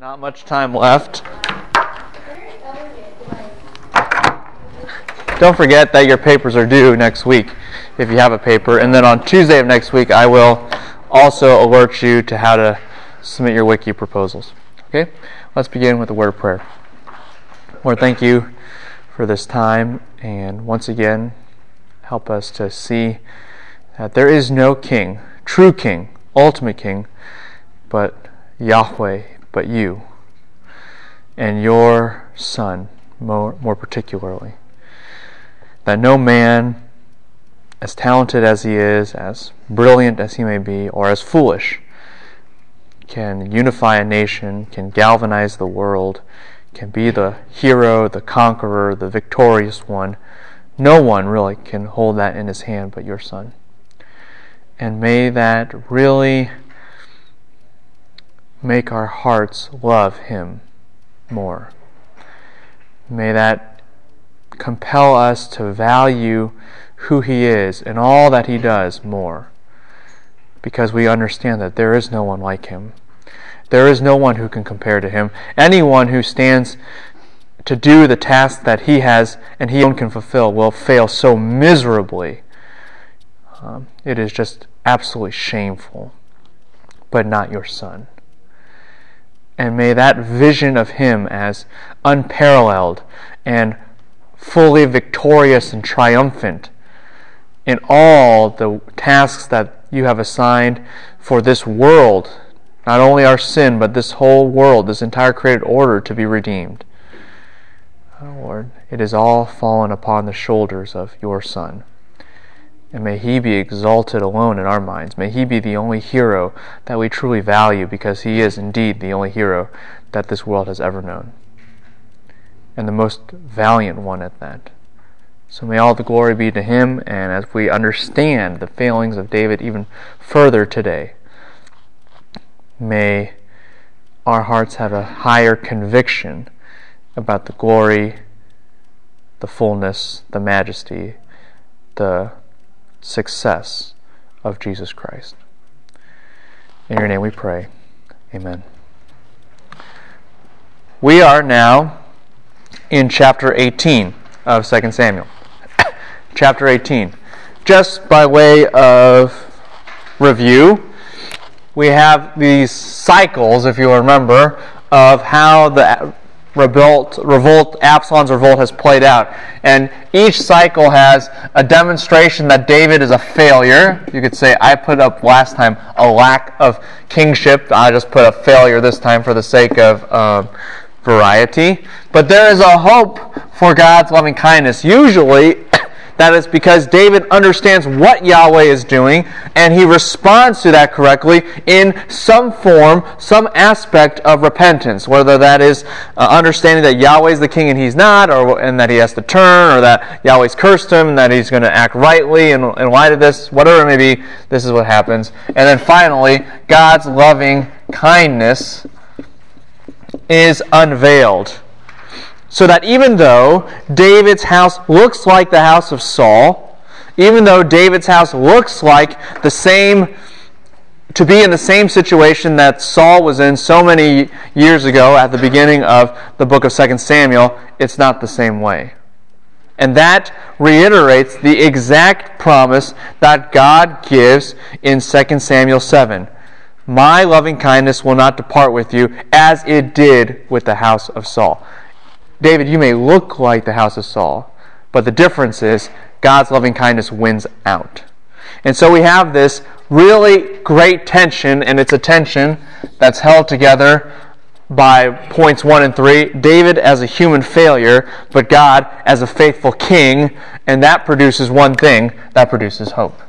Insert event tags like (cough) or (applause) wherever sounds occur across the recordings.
Not much time left. Don't forget that your papers are due next week if you have a paper. And then on Tuesday of next week, I will also alert you to how to submit your wiki proposals. Okay? Let's begin with a word of prayer. Lord, thank you for this time. And once again, help us to see that there is no king, true king, ultimate king, but Yahweh, but you and your Son, more, more particularly. That no man, as talented as he is, as brilliant as he may be, or as foolish, can unify a nation, can galvanize the world, can be the hero, the conqueror, the victorious one. No one really can hold that in his hand but your Son. And may that really make our hearts love Him more. May that compel us to value who He is and all that He does more. Because we understand that there is no one like Him. There is no one who can compare to Him. Anyone who stands to do the task that He has and He alone can fulfill will fail so miserably. Um, it is just absolutely shameful. But not your Son. And may that vision of Him as unparalleled and fully victorious and triumphant in all the tasks that you have assigned for this world, not only our sin, but this whole world, this entire created order to be redeemed. Oh, Lord, it is all fallen upon the shoulders of your Son. And may he be exalted alone in our minds. May he be the only hero that we truly value because he is indeed the only hero that this world has ever known. And the most valiant one at that. So may all the glory be to him, and as we understand the failings of David even further today, may our hearts have a higher conviction about the glory, the fullness, the majesty, the success of Jesus Christ. In your name we pray. Amen. We are now in chapter 18 of 2 Samuel. (coughs) chapter 18. Just by way of review, we have these cycles, if you remember, of how the revolt, revolt, Absalom's revolt has played out. And each cycle has a demonstration that David is a failure. You could say, I put up last time a lack of kingship. I just put a failure this time for the sake of uh, variety. But there is a hope for God's loving kindness. Usually, that is because David understands what Yahweh is doing and he responds to that correctly in some form, some aspect of repentance, whether that is uh, understanding that Yahweh is the king and he's not, or and that he has to turn, or that Yahweh's cursed him and that he's going to act rightly in, in light of this, whatever it may be, this is what happens. And then finally, God's loving kindness is unveiled so that even though David's house looks like the house of Saul, even though David's house looks like the same, to be in the same situation that Saul was in so many years ago at the beginning of the book of 2 Samuel, it's not the same way. And that reiterates the exact promise that God gives in 2 Samuel 7. My loving kindness will not depart with you as it did with the house of Saul. David, you may look like the house of Saul, but the difference is God's loving kindness wins out. And so we have this really great tension, and it's a tension that's held together by points one and three. David as a human failure, but God as a faithful king, and that produces one thing that produces hope.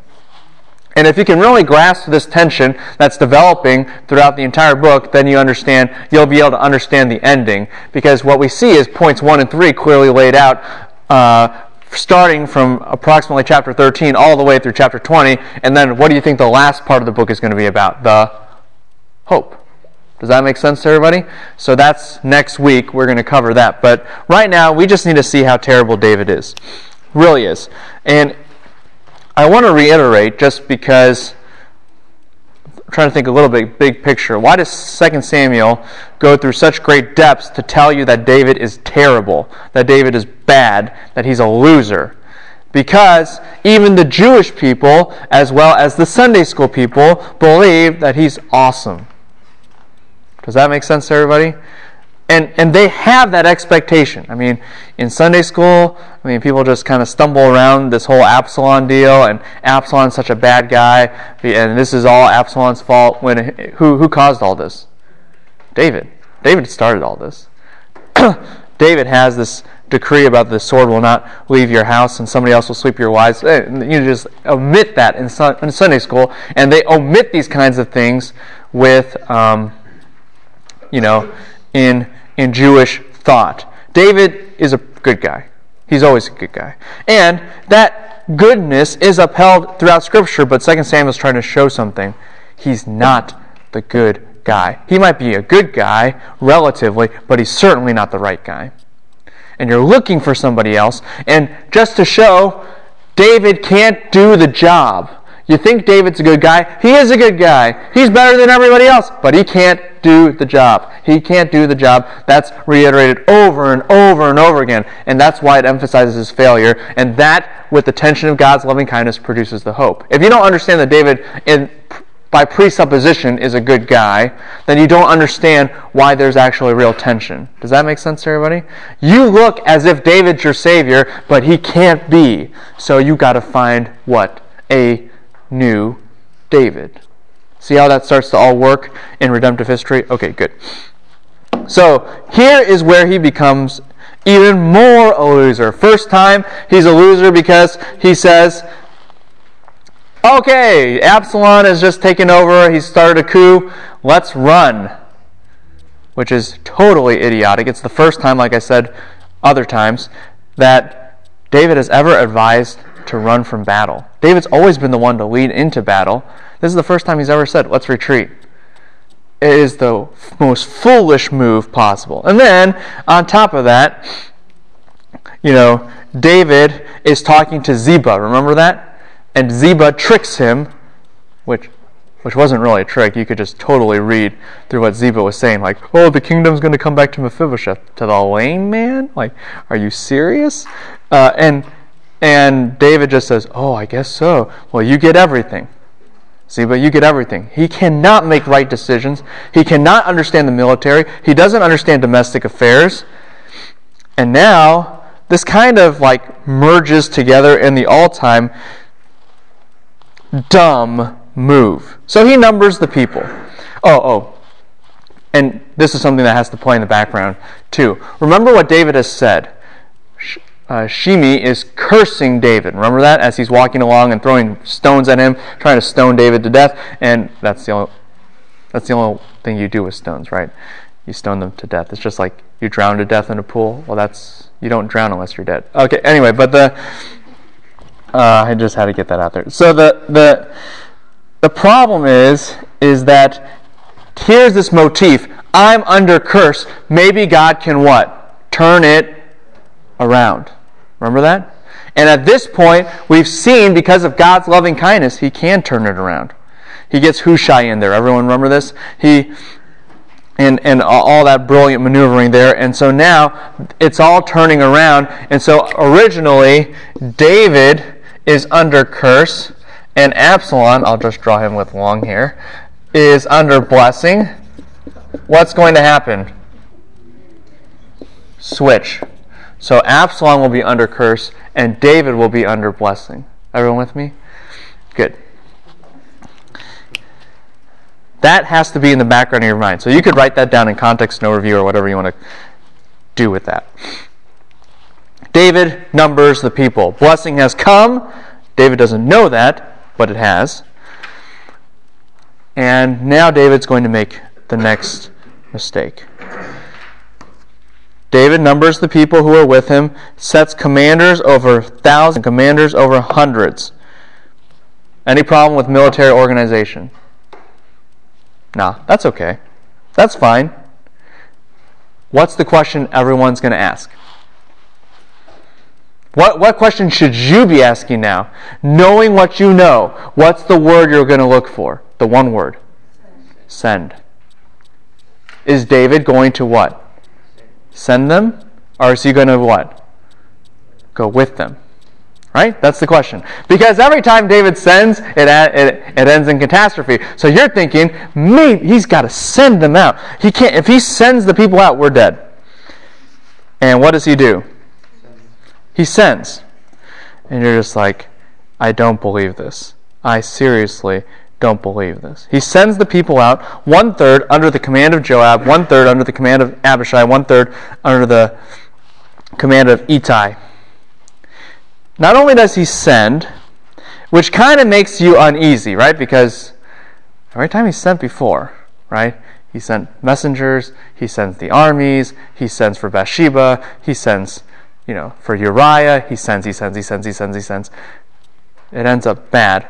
And if you can really grasp this tension that's developing throughout the entire book, then you understand, you'll be able to understand the ending. Because what we see is points 1 and 3 clearly laid out, uh, starting from approximately chapter 13 all the way through chapter 20. And then what do you think the last part of the book is going to be about? The hope. Does that make sense to everybody? So that's next week. We're going to cover that. But right now, we just need to see how terrible David is. Really is. And I want to reiterate just because I'm trying to think a little bit big picture. Why does 2 Samuel go through such great depths to tell you that David is terrible, that David is bad, that he's a loser? Because even the Jewish people, as well as the Sunday school people, believe that he's awesome. Does that make sense to everybody? And, and they have that expectation. I mean, in Sunday school, I mean, people just kind of stumble around this whole Absalom deal, and Absalom's such a bad guy, and this is all Absalom's fault. When who who caused all this? David. David started all this. (clears throat) David has this decree about the sword will not leave your house and somebody else will sweep your wives. You just omit that in, in Sunday school, and they omit these kinds of things with, um, you know, in in Jewish thought. David is a good guy. He's always a good guy, and that goodness is upheld throughout Scripture. But Second Samuel is trying to show something. He's not the good guy. He might be a good guy relatively, but he's certainly not the right guy and you're looking for somebody else. And just to show, David can't do the job. You think David's a good guy? He is a good guy. He's better than everybody else, but he can't do the job. He can't do the job. That's reiterated over and over and over again. And that's why it emphasizes his failure. And that, with the tension of God's loving kindness, produces the hope. If you don't understand that David, in by presupposition is a good guy, then you don't understand why there's actually real tension. Does that make sense to everybody? You look as if David's your savior, but he can't be. So you got to find what? A new David. See how that starts to all work in redemptive history? Okay, good. So here is where he becomes even more a loser. First time, he's a loser because he says, Okay, Absalom has just taken over. He's started a coup. Let's run. Which is totally idiotic. It's the first time, like I said other times, that David has ever advised to run from battle. David's always been the one to lead into battle. This is the first time he's ever said, let's retreat. It is the most foolish move possible. And then, on top of that, you know, David is talking to Ziba. Remember that? and Ziba tricks him, which which wasn't really a trick. You could just totally read through what Ziba was saying, like, "Oh, the kingdom's going to come back to Mephibosheth, to the lame man." Like, are you serious? Uh, and and David just says, "Oh, I guess so. Well, you get everything." Ziba, you get everything. He cannot make right decisions. He cannot understand the military. He doesn't understand domestic affairs. And now, this kind of like merges together in the all time dumb move. So he numbers the people. Oh, oh. And this is something that has to play in the background, too. Remember what David has said. Uh, Shimei is cursing David. Remember that? As he's walking along and throwing stones at him, trying to stone David to death. And that's the only, that's the only thing you do with stones, right? You stone them to death. It's just like you drown to death in a pool. Well, that's, you don't drown unless you're dead. Okay, anyway, but the, uh, I just had to get that out there. So the the the problem is is that here's this motif. I'm under curse. Maybe God can what? Turn it around. Remember that? And at this point, we've seen because of God's loving kindness, He can turn it around. He gets Hushai in there. Everyone remember this? He and, and all that brilliant maneuvering there. And so now it's all turning around. And so originally, David is under curse, and Absalom, I'll just draw him with long hair, is under blessing. What's going to happen? Switch. So Absalom will be under curse, and David will be under blessing. Everyone with me? Good. That has to be in the background of your mind. So you could write that down in context and overview or whatever you want to do with that. David numbers the people. Blessing has come. David doesn't know that, but it has. And now David's going to make the next mistake. David numbers the people who are with him, sets commanders over thousands, commanders over hundreds. Any problem with military organization? Nah, that's okay. That's fine. What's the question everyone's going to ask? What, what question should you be asking now? Knowing what you know, what's the word you're going to look for? The one word Send. Is David going to what? Send them? Or is he going to what? Go with them. Right? That's the question. Because every time David sends, it, it, it ends in catastrophe. So you're thinking, maybe he's got to send them out. He can't. If he sends the people out, we're dead. And what does he do? He sends. And you're just like, I don't believe this. I seriously don't believe this. He sends the people out, one third under the command of Joab, one third under the command of Abishai, one third under the command of Ittai. Not only does he send, which kind of makes you uneasy, right? Because every time he sent before, right? He sent messengers, he sends the armies, he sends for Bathsheba, he sends, you know, for Uriah, he sends, he sends, he sends, he sends, he sends. It ends up bad.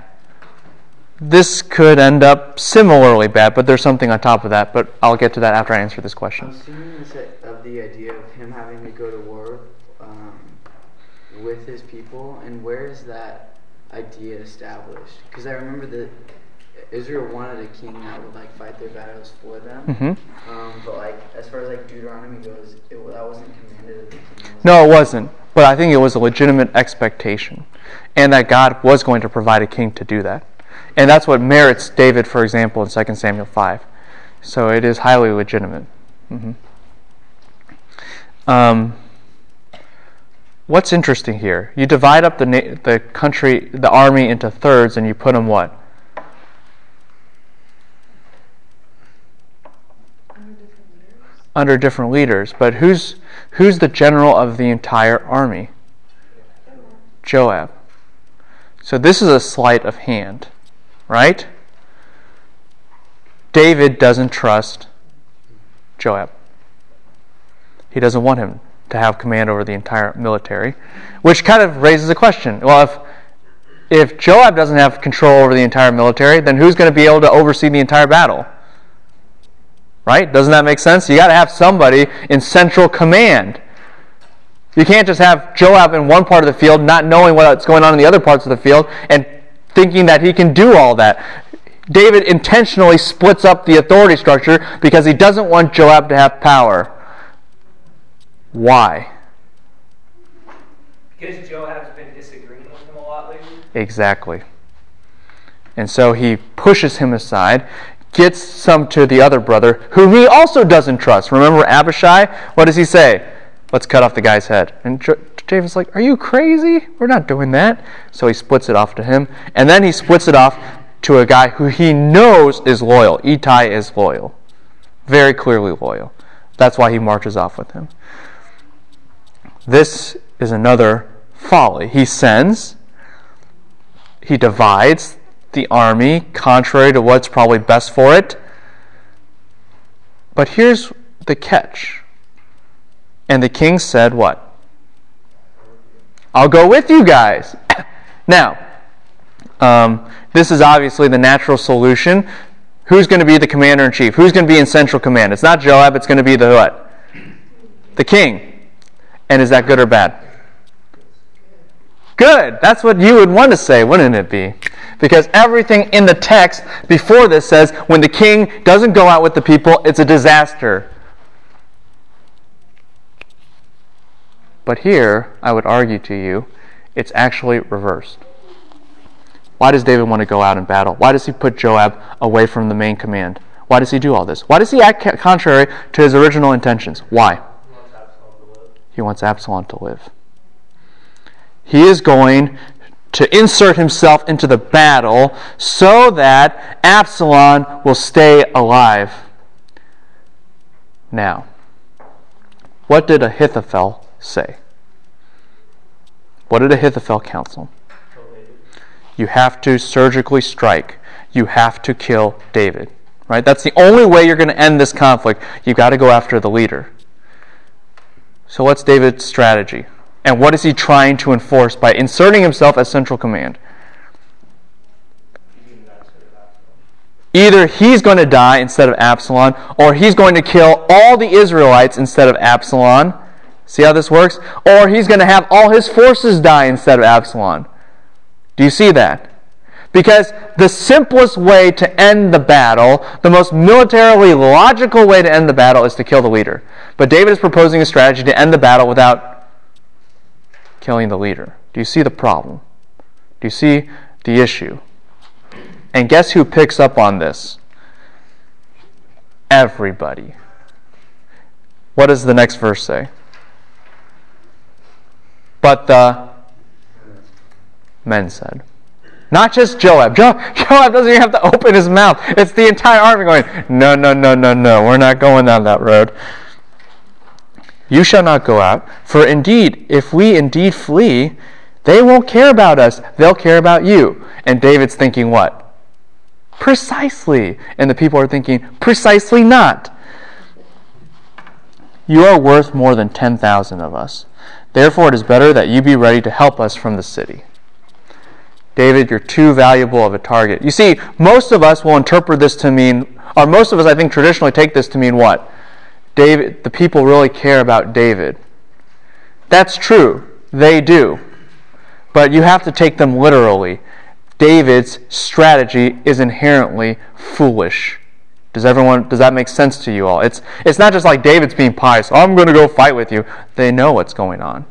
This could end up similarly bad, but there's something on top of that. But I'll get to that after I answer this question. I'm assuming of the idea of him having to go to war um, with his people, and where is that idea established? Because I remember that Israel wanted a king that would like fight their battles for them. Mm-hmm. Um, but like as far as like Deuteronomy goes, it, that wasn't commanded of the king. No, it wasn't. But I think it was a legitimate expectation, and that God was going to provide a king to do that, and that's what merits David, for example, in 2 Samuel five. So it is highly legitimate. Mm-hmm. Um, what's interesting here? You divide up the na- the country, the army into thirds, and you put them what? Under different leaders. But who's who's the general of the entire army? Joab. So this is a sleight of hand, right? David doesn't trust Joab. He doesn't want him to have command over the entire military, which kind of raises a question. Well, if if Joab doesn't have control over the entire military, then who's going to be able to oversee the entire battle? Right? Doesn't that make sense? You got to have somebody in central command. You can't just have Joab in one part of the field, not knowing what's going on in the other parts of the field, and thinking that he can do all that. David intentionally splits up the authority structure because he doesn't want Joab to have power. Why? Because Joab's been disagreeing with him a lot lately? Exactly. And so he pushes him aside, gets some to the other brother, whom he also doesn't trust. Remember Abishai? What does he say? Let's cut off the guy's head. And David's like, Are you crazy? We're not doing that. So he splits it off to him. And then he splits it off to a guy who he knows is loyal. Ittai is loyal. Very clearly loyal. That's why he marches off with him. This is another folly. He sends, he divides the army contrary to what's probably best for it. But here's the catch. And the king said, What? I'll go with you guys. (coughs) now, um, this is obviously the natural solution. Who's going to be the commander in chief? Who's going to be in central command? It's not Joab, it's going to be the what? The king. And is that good or bad? Good. That's what you would want to say, wouldn't it be? Because everything in the text before this says when the king doesn't go out with the people, it's a disaster. But here, I would argue to you, it's actually reversed. Why does David want to go out in battle? Why does he put Joab away from the main command? Why does he do all this? Why does he act contrary to his original intentions? Why? He wants Absalom to live. He is going to insert himself into the battle so that Absalom will stay alive. Now, what did Ahithophel say? What did Ahithophel counsel? You have to surgically strike. You have to kill David. Right? That's the only way you're going to end this conflict. You've got to go after the leader. So, what's David's strategy? And what is he trying to enforce by inserting himself as central command? Either he's going to die instead of Absalom, or he's going to kill all the Israelites instead of Absalom. See how this works? Or he's going to have all his forces die instead of Absalom. Do you see that? Because the simplest way to end the battle, the most militarily logical way to end the battle, is to kill the leader. But David is proposing a strategy to end the battle without killing the leader. Do you see the problem? Do you see the issue? And guess who picks up on this? Everybody. What does the next verse say? But the men said. Not just Joab. Jo- Joab doesn't even have to open his mouth. It's the entire army going, No, no, no, no, no. We're not going down that road. You shall not go out. For indeed, if we indeed flee, they won't care about us. They'll care about you. And David's thinking what? Precisely. And the people are thinking, Precisely not. You are worth more than 10,000 of us. Therefore, it is better that you be ready to help us from the city. David, you're too valuable of a target. You see, most of us will interpret this to mean, or most of us, I think, traditionally take this to mean what? David, the people really care about David. That's true. They do. But you have to take them literally. David's strategy is inherently foolish. Does everyone does that make sense to you all? It's it's not just like David's being pious. Oh, I'm going to go fight with you. They know what's going on.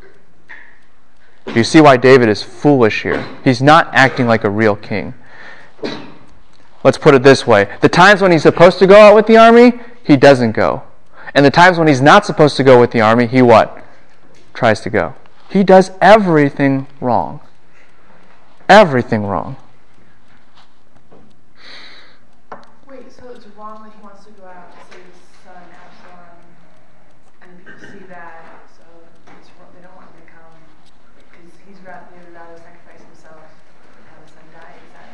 Do you see why David is foolish here? He's not acting like a real king. Let's put it this way. The times when he's supposed to go out with the army, he doesn't go. And the times when he's not supposed to go with the army, he what? Tries to go. He does everything wrong. Everything wrong. Wait, so it's wrong that he wants to go out to save his son Absalom, and people see that, so it's wrong, they don't want him to come, because he's rather, they would rather sacrifice himself and have his son die, is that?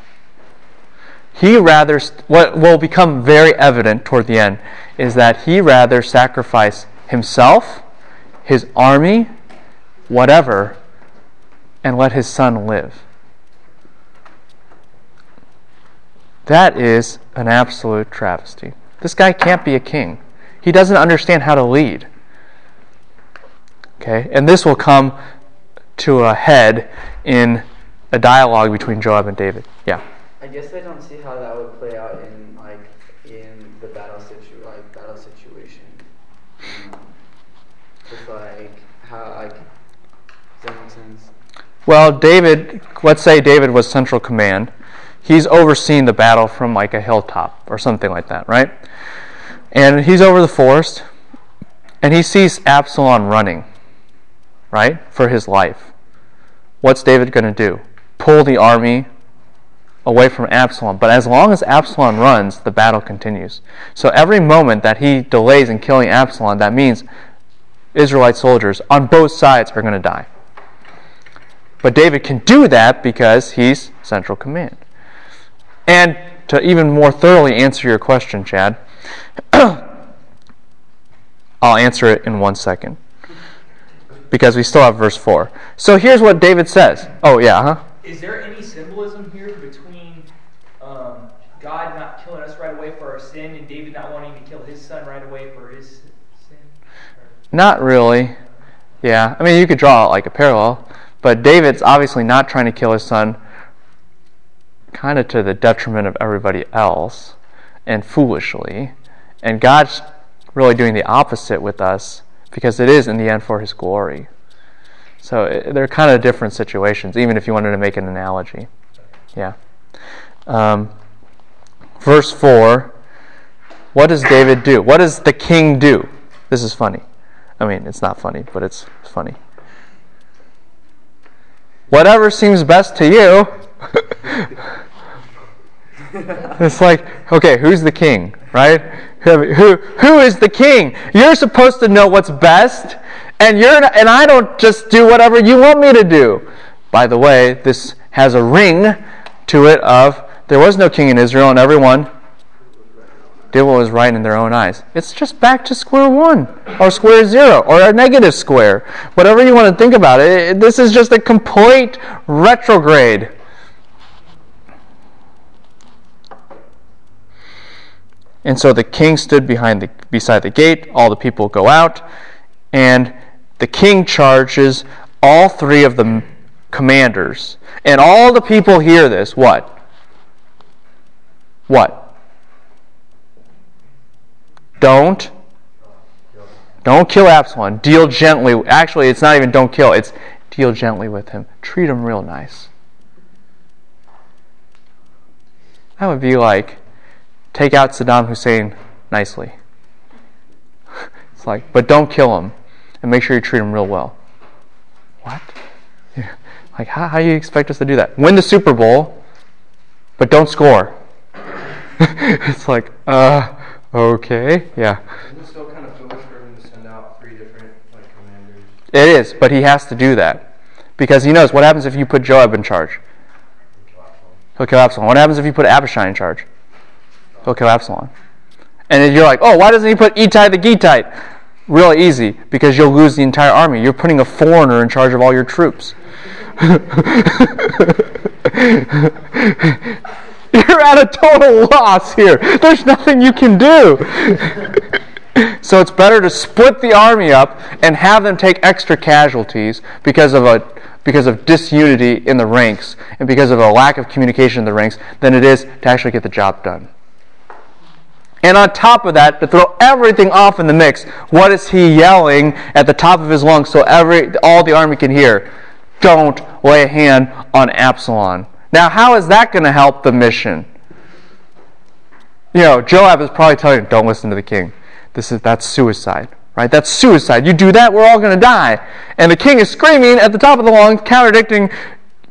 He rather, what will become very evident toward the end is that he rather sacrifice himself, his army, whatever, and let his son live. That is an absolute travesty. This guy can't be a king. He doesn't understand how to lead. Okay? And this will come to a head in a dialogue between Joab and David. Yeah. I guess I don't see how that would play out in like in the battle situ like battle situation. Um, like how like sense? Well, David, let's say David was central command. He's overseeing the battle from like a hilltop or something like that, right? And he's over the forest and he sees Absalom running, right? For his life. What's David going to do? Pull the army away from Absalom. But as long as Absalom runs, the battle continues. So every moment that he delays in killing Absalom, that means Israelite soldiers on both sides are going to die. But David can do that because he's central command. And to even more thoroughly answer your question, Chad, (clears throat) I'll answer it in one second. Because we still have verse 4. So here's what David says. Oh, yeah, huh? Is there any symbolism here between um, God not killing us right away for our sin and David not wanting to kill his son right away for his sin? Not really. Yeah, I mean, you could draw like a parallel. But David's obviously not trying to kill his son, kind of to the detriment of everybody else and foolishly. And God's really doing the opposite with us because it is in the end for his glory. So it, they're kind of different situations, even if you wanted to make an analogy. Yeah. Um, verse 4 What does David do? What does the king do? This is funny. I mean, it's not funny, but it's funny. Whatever seems best to you. (laughs) it's like, okay, who's the king, right? Who, who, who is the king? You're supposed to know what's best, and you're and I don't just do whatever you want me to do. By the way, this has a ring to it of there was no king in Israel, and everyone did what was right in their own eyes. It's just back to square one, or square zero, or a negative square. Whatever you want to think about it, this is just a complete retrograde. And so the king stood behind the, beside the gate. All the people go out, and the king charges all three of the commanders. And all the people hear this. What? What? Don't. Don't kill Absalom. Deal gently. Actually, it's not even don't kill, it's deal gently with him. Treat him real nice. That would be like take out Saddam Hussein nicely. (laughs) It's like, but don't kill him and make sure you treat him real well. What? (laughs) Like, how, how do you expect us to do that? Win the Super Bowl, but don't score. (laughs) it's like, uh, okay, yeah. Isn't it still kind of foolish for him to send out three different like commanders? It is, but he has to do that. Because he knows what happens if you put Joab in charge? He'll kill Absalom. What happens if you put Abishai in charge? He'll kill Absalom. And then you're like, oh, why doesn't he put Ittai the Gittite? Really easy, because you'll lose the entire army. You're putting a foreigner in charge of all your troops. (laughs) (laughs) You're at a total loss here. There's nothing you can do. (laughs) so it's better to split the army up and have them take extra casualties because of a because of disunity in the ranks and because of a lack of communication in the ranks than it is to actually get the job done. And on top of that, to throw everything off in the mix, what is he yelling at the top of his lungs so every all the army can hear? Don't lay a hand on Absalom. Now, how is that going to help the mission? You know, Joab is probably telling him, "Don't listen to the king. This is that's suicide, right? That's suicide. You do that, we're all going to die." And the king is screaming at the top of the lungs, contradicting,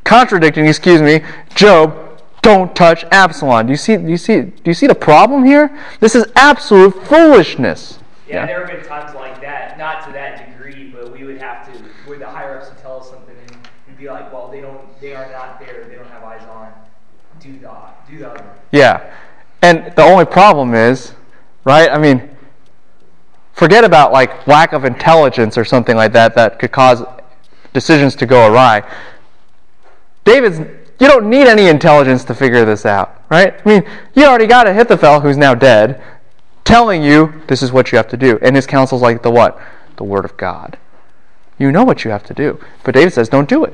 contradicting, excuse me, Joab. Don't touch Absalom. Do you see? Do you see? Do you see the problem here? This is absolute foolishness. Yeah, yeah. there have been times like that, not to that degree, but we would have to, where the higher ups would tell us something, and we'd be like, "Well, they don't, they are not there. They don't have eyes on. Do the, do the other." Yeah, and the only problem is, right? I mean, forget about like lack of intelligence or something like that that could cause decisions to go awry. David's you don't need any intelligence to figure this out, right? I mean, you already got Ahithophel, who's now dead, telling you this is what you have to do. And his counsel's like the what? The Word of God. You know what you have to do. But David says, don't do it.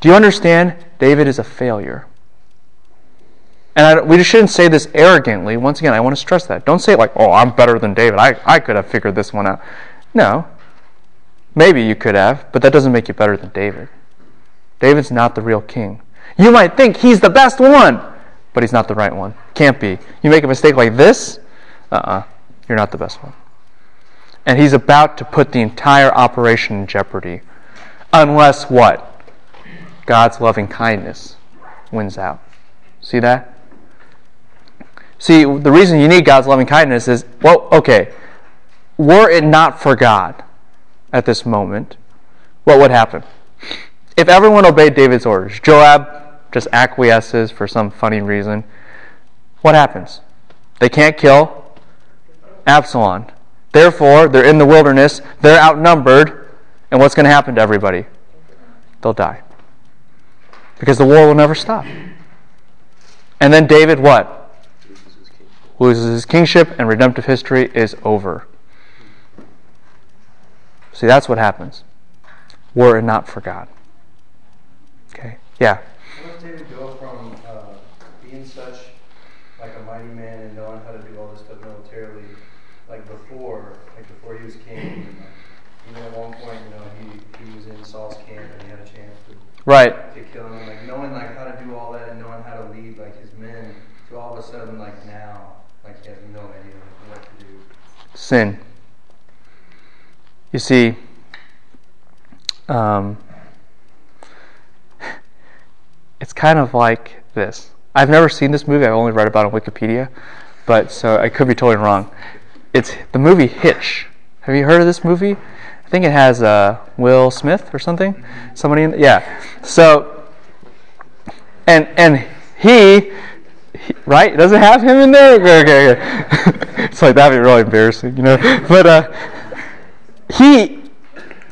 Do you understand? David is a failure. And I, we shouldn't say this arrogantly. Once again, I want to stress that. Don't say it like, oh, I'm better than David. I, I could have figured this one out. No. Maybe you could have, but that doesn't make you better than David. David's not the real king. You might think he's the best one, but he's not the right one. Can't be. You make a mistake like this, uh uh-uh, uh, you are not the best one. And he's about to put the entire operation in jeopardy. Unless what? God's loving kindness wins out. See that? See, the reason you need God's loving kindness is, well, okay, were it not for God at this moment, what would happen? if everyone obeyed David's orders, Joab just acquiesces for some funny reason, what happens? They can't kill Absalom. Therefore, they're in the wilderness, they're outnumbered, and what's going to happen to everybody? They'll die. Because the war will never stop. And then David, what? Loses his kingship, and redemptive history is over. See, that's what happens. Were it not for God. Okay. Yeah. How does David go from uh, being such like a mighty man and knowing how to do all this stuff militarily, like before, like before he was king? And, like, even at one point, you know, he, he was in Saul's camp and he had a chance to right to kill him. Like knowing like how to do all that and knowing how to lead like his men, to all of a sudden like now, like he has no idea what to do. Sin. You see. Um, it's kind of like this. I've never seen this movie. I've only read about it on Wikipedia, but so I could be totally wrong. It's the movie Hitch. Have you heard of this movie? I think it has uh, Will Smith or something. Somebody in yeah. So and and he, right doesn't have him in there? Okay, okay, okay. (laughs) it's like that'd be really embarrassing, you know. But uh, he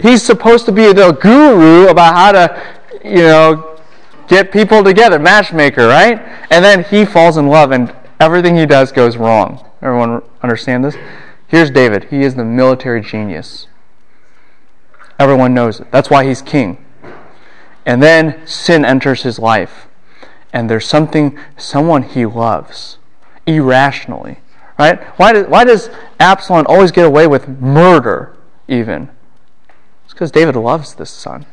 he's supposed to be the guru about how to you know get people together, matchmaker, right? And then he falls in love and everything he does goes wrong. Everyone understand this? Here's David. He is the military genius. Everyone knows it. That's why he's king. And then sin enters his life. And there's something, someone he loves irrationally. Right? Why does, why does Absalom always get away with murder, even? It's because David loves this son.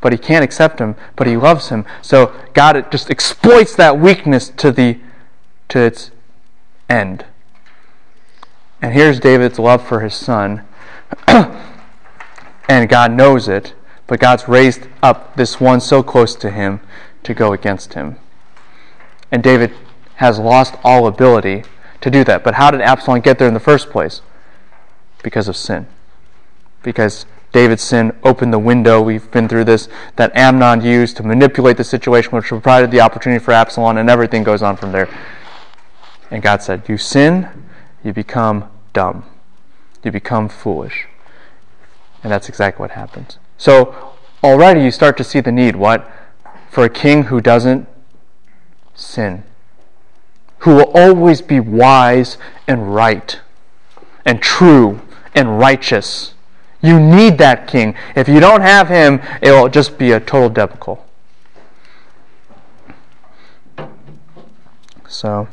But he can't accept him, but he loves him. So God just exploits that weakness to, the, to its end. And here's David's love for his son. (clears throat) and God knows it, but God's raised up this one so close to him to go against him. And David has lost all ability to do that. But how did Absalom get there in the first place? Because of sin. Because David's sin opened the window, we've been through this, that Amnon used to manipulate the situation, which provided the opportunity for Absalom, and everything goes on from there. And God said, You sin, you become dumb. You become foolish. And that's exactly what happens. So already you start to see the need, what? For a king who doesn't sin who will always be wise and right and true and righteous. You need that king. If you don't have him, it will just be a total debacle. So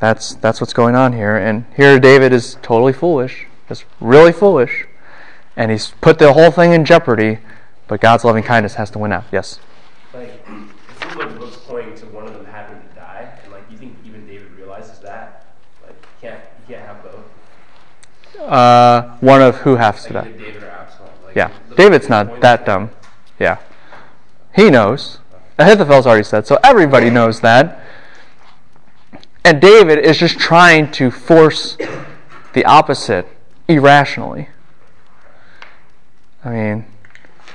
that's that's what's going on here. And here David is totally foolish, just really foolish, and he's put the whole thing in jeopardy. But God's loving kindness has to win out. Yes. The pointing to one of them having to die, and like you think even David realizes that. Like you can't you can't have both. Uh, one of who has to die. either David or Absalom. Like, Yeah, David's not that dumb. Yeah, he knows. Ahithophel's already said so. Everybody knows that. And David is just trying to force the opposite irrationally. I mean,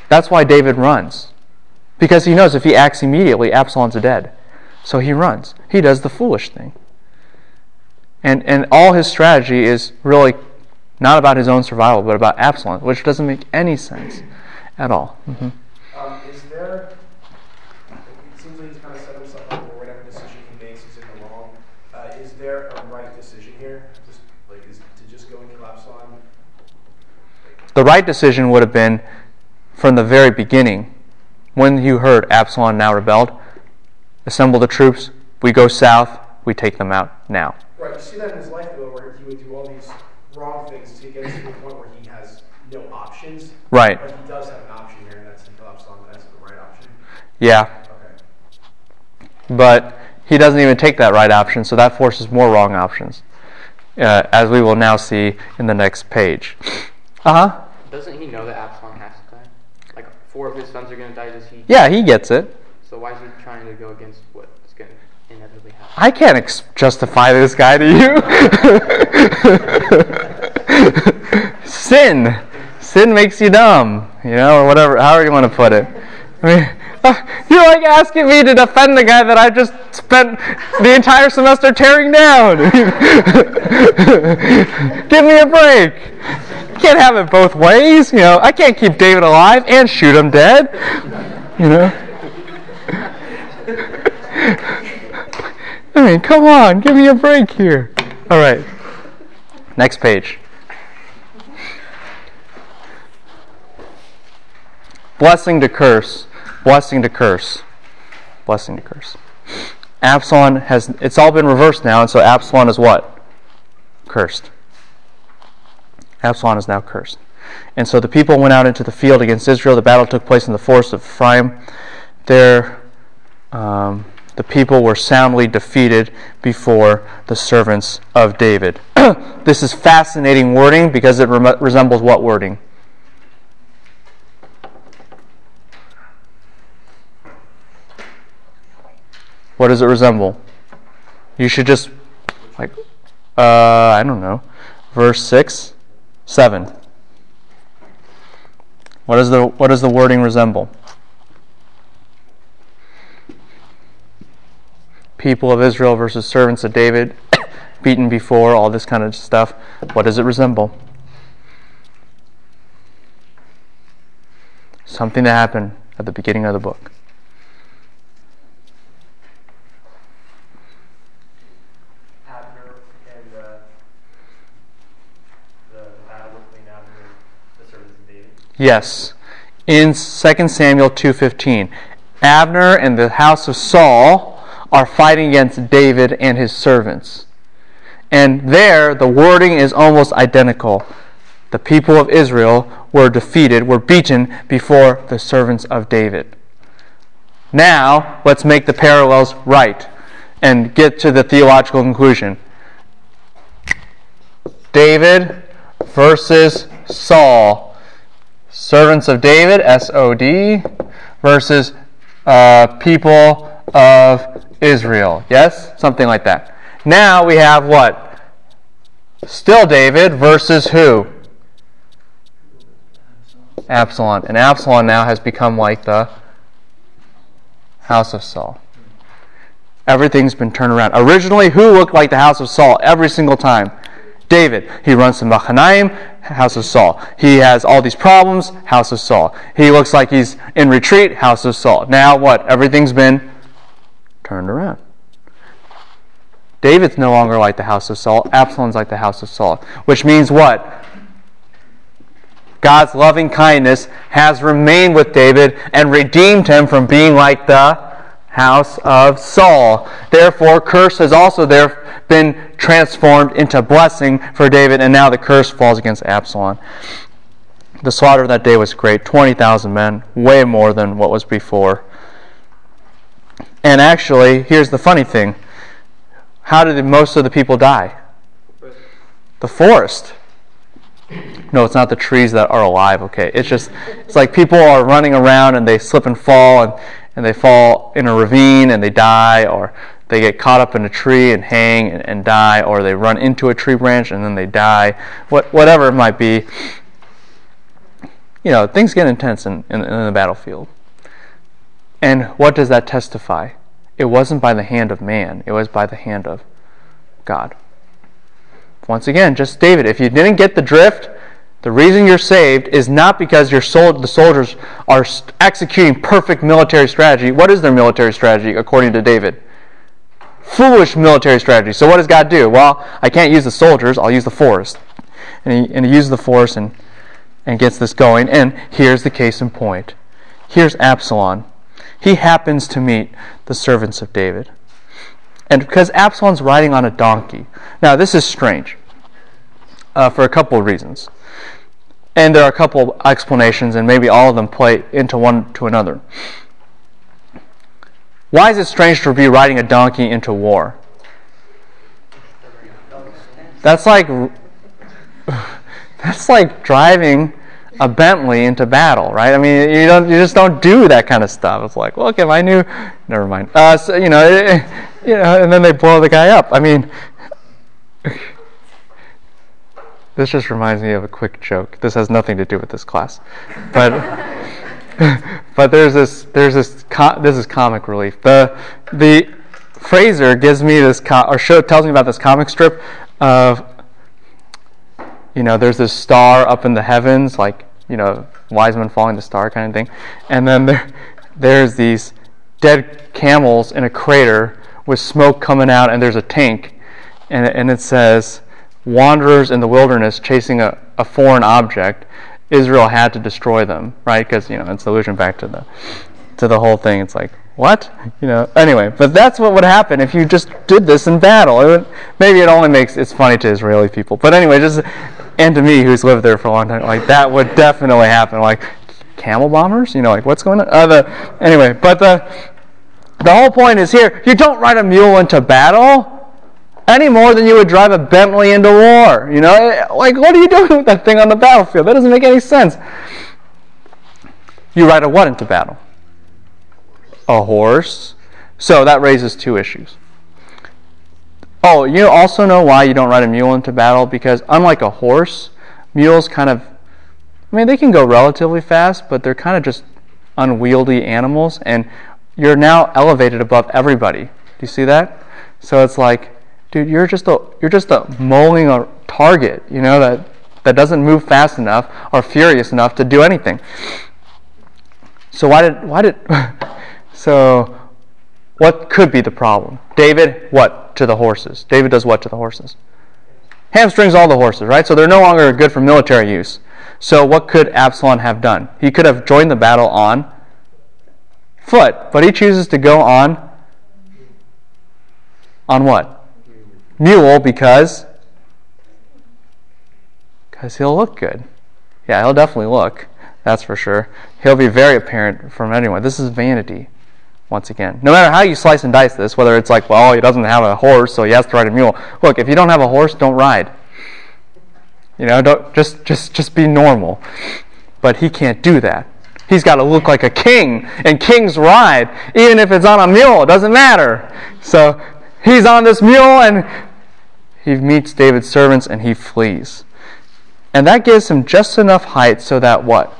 that's why David runs. Because he knows if he acts immediately, Absalom's dead. So he runs. He does the foolish thing. And, and all his strategy is really not about his own survival, but about Absalom, which doesn't make any sense at all. hmm Um, is there, it seems like he's kind of set himself up for whatever decision he makes, he's in the wrong. Uh, is there a right decision here? Just, like, is to just go and kill Absalom? The right decision would have been from the very beginning, when you heard Absalom now rebelled, assemble the troops, we go south, we take them out now. Right, you see that in his life, though, where he would do all these wrong things to get to the point where he has no options. Right. But he does have an option here, and that's to kill Absalom, that's the right option. Yeah, Okay. but he doesn't even take that right option, so that forces more wrong options, uh, as we will now see in the next page. Uh huh. Doesn't he know that Absalom has to die? Like four of his sons are gonna die. Does he? Yeah, he gets it. So why is he trying to go against what is gonna inevitably happen? I can't ex- justify this guy to you. Sin. Sin makes you dumb, you know, or whatever, however you want to put it. I mean, uh, you're like asking me to defend the guy that I just spent the entire semester tearing down. Give me a break. Can't have it both ways, you know. I can't keep David alive and shoot him dead, you know. I mean, come on, give me a break here. All right. Next page. Blessing to curse. Blessing to curse. Blessing to curse. Absalom has, it's all been reversed now, and so Absalom is what? Cursed. Absalom is now cursed. And so the people went out into the field against Israel. The battle took place in the forest of Ephraim. There, um, the people were soundly defeated before the servants of David. (clears throat) this is fascinating wording because it rem- resembles what wording? What does it resemble? You should just, like, uh, I don't know, verse 6, 7. What, is the, what does the wording resemble? People of Israel versus servants of David, (coughs) beaten before, all this kind of stuff. What does it resemble? Something that happened at the beginning of the book. And uh, the, the battle between Abner and the servants of David. Yes. In 2 Samuel 2:15, Abner and the house of Saul are fighting against David and his servants. And there, the wording is almost identical. The people of Israel were defeated, were beaten before the servants of David. Now, let's make the parallels right and get to the theological conclusion. David versus Saul. Servants of David, S O D, versus uh, people of Israel. Yes? Something like that. Now we have what? Still David versus who? Absalom. And Absalom now has become like the house of Saul. Everything's been turned around. Originally, who looked like the house of Saul every single time? David. He runs to Mahanaim, house of Saul. He has all these problems, house of Saul. He looks like he's in retreat, house of Saul. Now what? Everything's been turned around. David's no longer like the house of Saul. Absalom's like the house of Saul. Which means what? God's loving kindness has remained with David and redeemed him from being like the house of Saul. Therefore, curse has also there been transformed into blessing for David, and now the curse falls against Absalom. The slaughter that day was great 20,000 men, way more than what was before. And actually, here's the funny thing how did most of the people die? The forest. No, it's not the trees that are alive, okay? It's just, it's like people are running around and they slip and fall and, and they fall in a ravine and they die, or they get caught up in a tree and hang and, and die, or they run into a tree branch and then they die. What, whatever it might be. You know, things get intense in, in, in the battlefield. And what does that testify? It wasn't by the hand of man, it was by the hand of God. Once again, just David, if you didn't get the drift, the reason you're saved is not because your sol- the soldiers are executing perfect military strategy. What is their military strategy according to David? Foolish military strategy. So what does God do? Well, I can't use the soldiers, I'll use the forest. And he, and he uses the force and, and gets this going. And here's the case in point. Here's Absalom. He happens to meet the servants of David. And because Absalom's riding on a donkey. Now, this is strange uh, for a couple of reasons. And there are a couple of explanations, and maybe all of them play into one to another. Why is it strange to be riding a donkey into war? That's like (laughs) that's like driving a Bentley into battle, right? I mean, you don't you just don't do that kind of stuff. It's like, well, okay, I knew. Never mind. Uh, so, you know, you know, and then they blow the guy up. I mean. (laughs) This just reminds me of a quick joke. This has nothing to do with this class, but (laughs) but there's this there's this this is comic relief. The the Fraser gives me this co- or show tells me about this comic strip of you know there's this star up in the heavens like you know wise men following the star kind of thing, and then there there's these dead camels in a crater with smoke coming out, and there's a tank, and and it says wanderers in the wilderness chasing a, a foreign object, Israel had to destroy them, right? Because you know it's allusion back to the to the whole thing. It's like what, you know. Anyway, but that's what would happen if you just did this in battle. It would, maybe it only makes it's funny to Israeli people, but anyway, just and to me who's lived there for a long time, like that would definitely happen. Like camel bombers, you know, like what's going on? Uh, the, anyway, but the the whole point is here: you don't ride a mule into battle any more than you would drive a Bentley into war. You know, like what are you doing with that thing on the battlefield? That doesn't make any sense. You ride a what into battle? A horse. So that raises two issues. Oh, you also know why you don't ride a mule into battle? Because unlike a horse, mules kind of, I mean, they can go relatively fast, but they're kind of just unwieldy animals, and you're now elevated above everybody. Do you see that? So it's like dude, you're just a you're just a mowing a target, you know, that that doesn't move fast enough or furious enough to do anything. So why did why did (laughs) so what could be the problem? David, what to the horses? David does what to the horses? Hamstrings all the horses, right? So they're no longer good for military use. So what could Absalom have done? He could have joined the battle on foot, but he chooses to go on on what? Mule because because he'll look good. Yeah, he'll definitely look. That's for sure. He'll be very apparent from anyone. This is vanity. Once again, no matter how you slice and dice this, whether it's like, well, he doesn't have a horse, so he has to ride a mule. Look, if you don't have a horse, don't ride. You know, don't just just just be normal. But he can't do that. He's got to look like a king, and kings ride, even if it's on a mule. It doesn't matter. So he's on this mule, and he meets David's servants, and he flees. And that gives him just enough height so that what?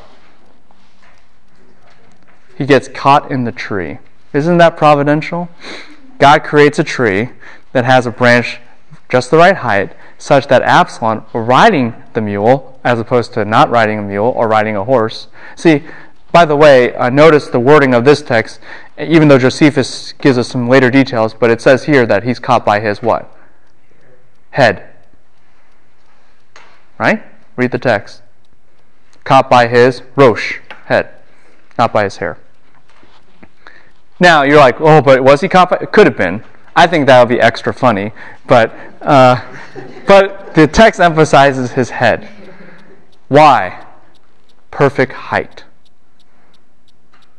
He gets caught in the tree. Isn't that providential? God creates a tree that has a branch just the right height, such that Absalom, riding the mule, as opposed to not riding a mule or riding a horse. See, by the way, uh, notice the wording of this text, even though Josephus gives us some later details, but it says here that he's caught by his what? Head. Right? Read the text. Caught by his rosh, head, not by his hair. Now, you're like, oh, but was he by? It could have been. I think that would be extra funny, but, uh, but the text emphasizes his head. Why? Perfect height.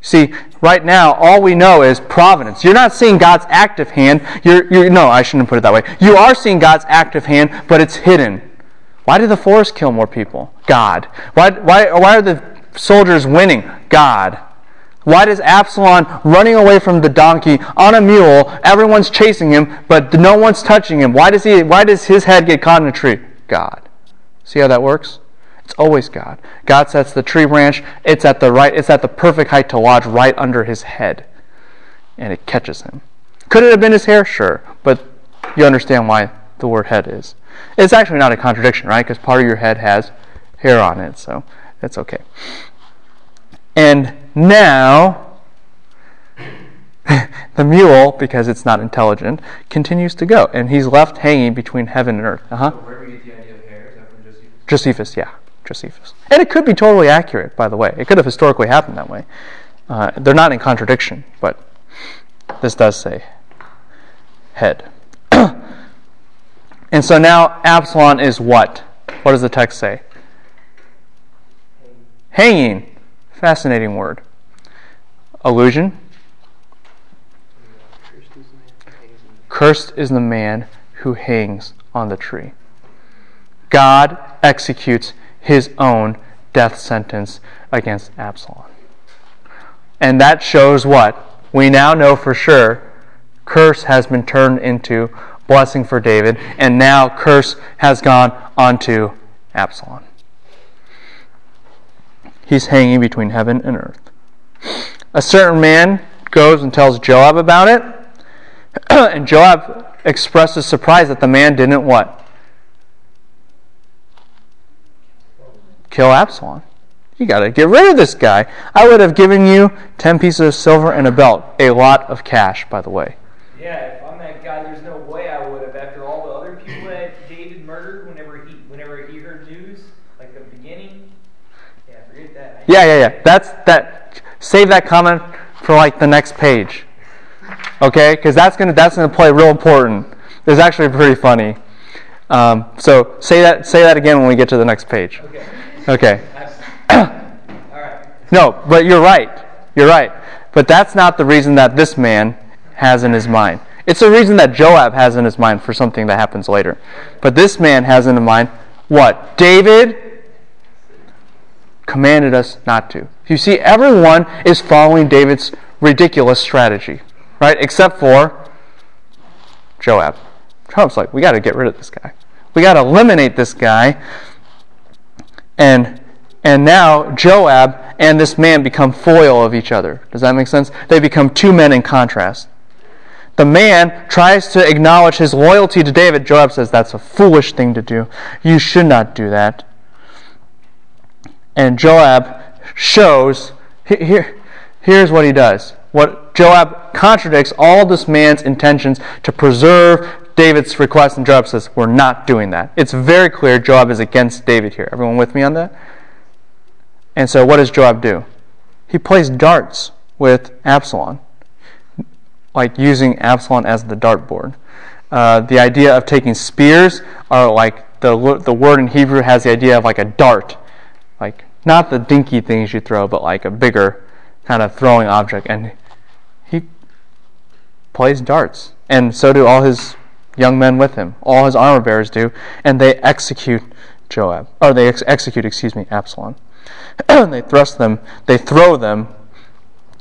See, right now, all we know is providence. You're not seeing God's active hand. You're, you're, no, I shouldn't put it that way. You are seeing God's active hand, but it's hidden. Why did the forest kill more people? God. Why, why, why are the soldiers winning? God. Why does Absalom running away from the donkey on a mule? Everyone's chasing him, but no one's touching him. Why does he? Why does his head get caught in a tree? God. See how that works? It's always God. God sets the tree branch. It's at the right. It's at the perfect height to lodge right under his head, and it catches him. Could it have been his hair? Sure, but you understand why the word head is. It's actually not a contradiction, right? Because part of your head has hair on it, so that's okay. And now, (laughs) the mule, because it's not intelligent, continues to go, and he's left hanging between heaven and earth. Uh-huh. So where do we get the idea of hair? Is that from Josephus? Josephus, yeah, Josephus. And it could be totally accurate, by the way. It could have historically happened that way. Uh, they're not in contradiction, but this does say head. (clears throat) and so now Absalom is what? What does the text say? Hanging. Fascinating word. Illusion. Cursed is the man who hangs on the tree. God executes his own death sentence against Absalom. And that shows what? We now know for sure curse has been turned into blessing for David, and now curse has gone onto Absalom. He's hanging between heaven and earth. A certain man goes and tells Joab about it, (clears throat) and Joab expresses surprise that the man didn't what? Kill Absalom. You got to get rid of this guy. I would have given you 10 pieces of silver and a belt. A lot of cash, by the way. Yeah, if I'm that guy, there's no way I would have. After all the other people that David murdered, whenever he, whenever he heard news, like the beginning, yeah, forget that. I- Yeah, yeah, yeah. That's that. Save that comment for like the next page. Okay, because that's gonna that's gonna play real important. It's actually pretty funny. Um, so say that say that again when we get to the next page. Okay. Okay. (coughs) Right. No, but you're right. You're right. But that's not the reason that this man has in his mind. It's the reason that Joab has in his mind for something that happens later. But this man has in mind what? David commanded us not to. You see, everyone is following David's ridiculous strategy, right? Except for Joab. Joab's like, we got to get rid of this guy. We got to eliminate this guy. And and now Joab and this man become foil of each other. Does that make sense? They become two men in contrast. The man tries to acknowledge his loyalty to David. Joab says that's a foolish thing to do. You should not do that. And Joab shows here here's what he does. What Joab contradicts all this man's intentions to preserve David's request, and Joab says, We're not doing that. It's very clear Joab is against David here. Everyone with me on that? And so what does Joab do? He plays darts with Absalom, like using Absalom as the dartboard. uh, the idea of taking spears are like the, the word in Hebrew has the idea of like a dart. Not the dinky things you throw, but like a bigger kind of throwing object. And he plays darts. And so do all his young men with him. All his armor bearers do. And they execute Joab. Or they ex- execute, excuse me, Absalom. (clears throat) they thrust them, they throw them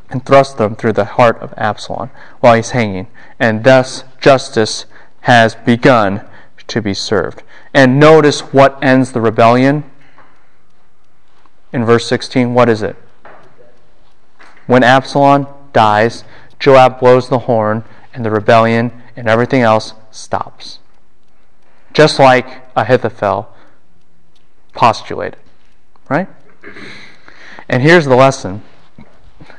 and thrust them through the heart of Absalom while he's hanging. And thus justice has begun to be served. And notice what ends the rebellion. In verse 16, what is it? When Absalom dies, Joab blows the horn, and the rebellion and everything else stops. Just like Ahithophel postulated. Right? And here's the lesson.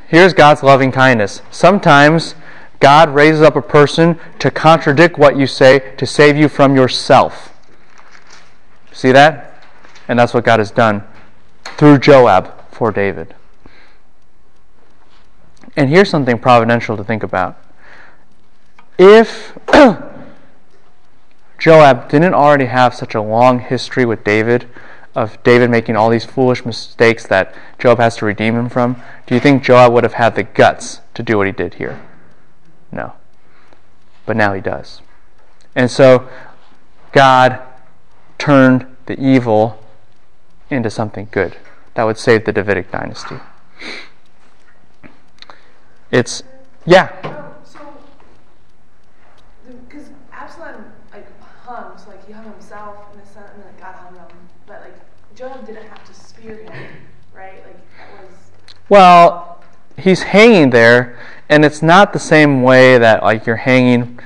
Here's God's loving kindness. Sometimes God raises up a person to contradict what you say to save you from yourself. See that? And that's what God has done through Joab for David. And here's something providential to think about. If (clears throat) Joab didn't already have such a long history with David, of David making all these foolish mistakes that Joab has to redeem him from, do you think Joab would have had the guts to do what he did here? No. But now he does. And so God turned the evil into something good that would save the Davidic dynasty. It's, yeah. Oh, so, because Absalom like hung, so like he hung himself in the sun, and then God hung him. But like Joab didn't have to spear him, right? Like that was. Well, he's hanging there, and it's not the same way that like you're hanging.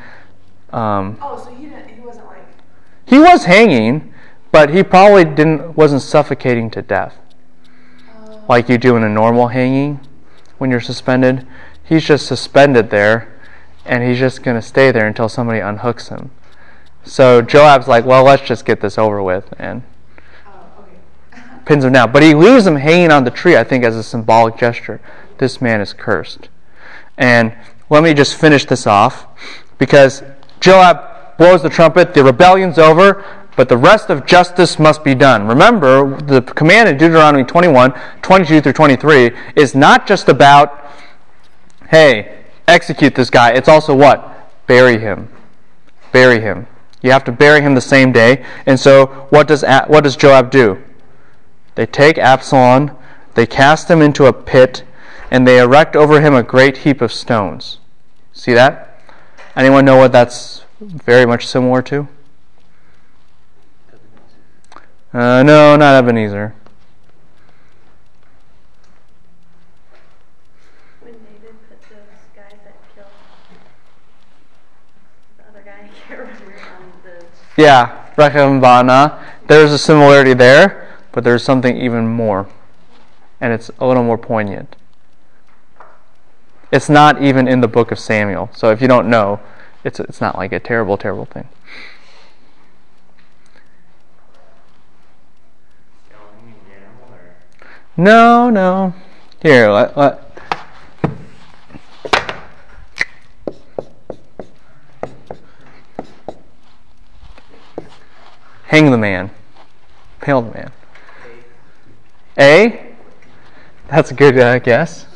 Um, Oh, so he didn't. He wasn't like. he was hanging, but he probably didn't wasn't suffocating to death like you do in a normal hanging when you're suspended. He's just suspended there, and he's just going to stay there until somebody unhooks him. So Joab's like, well, let's just get this over with, and pins him down. But he leaves him hanging on the tree, I think, as a symbolic gesture. This man is cursed. And let me just finish this off, because Joab blows the trumpet, the rebellion's over, but the rest of justice must be done. Remember, the command in Deuteronomy 21, 22 through 23 is not just about, hey, execute this guy. It's also what? Bury him. Bury him. You have to bury him the same day. And so, what does, what does Joab do? They take Absalom, they cast him into a pit, and they erect over him a great heap of stones. See that? Anyone know what that's very much similar to? Uh, no, not Ebenezer. When David put those guys that killed the other guy, (laughs) I can't remember, on the Yeah, Rechab. There's a similarity there, but there's something even more. And it's a little more poignant. It's not even in the book of Samuel. So if you don't know, it's, it's not like a terrible, terrible thing. No, no. Here, let, let, hang the man. Pale the man. A? That's a good uh, guess.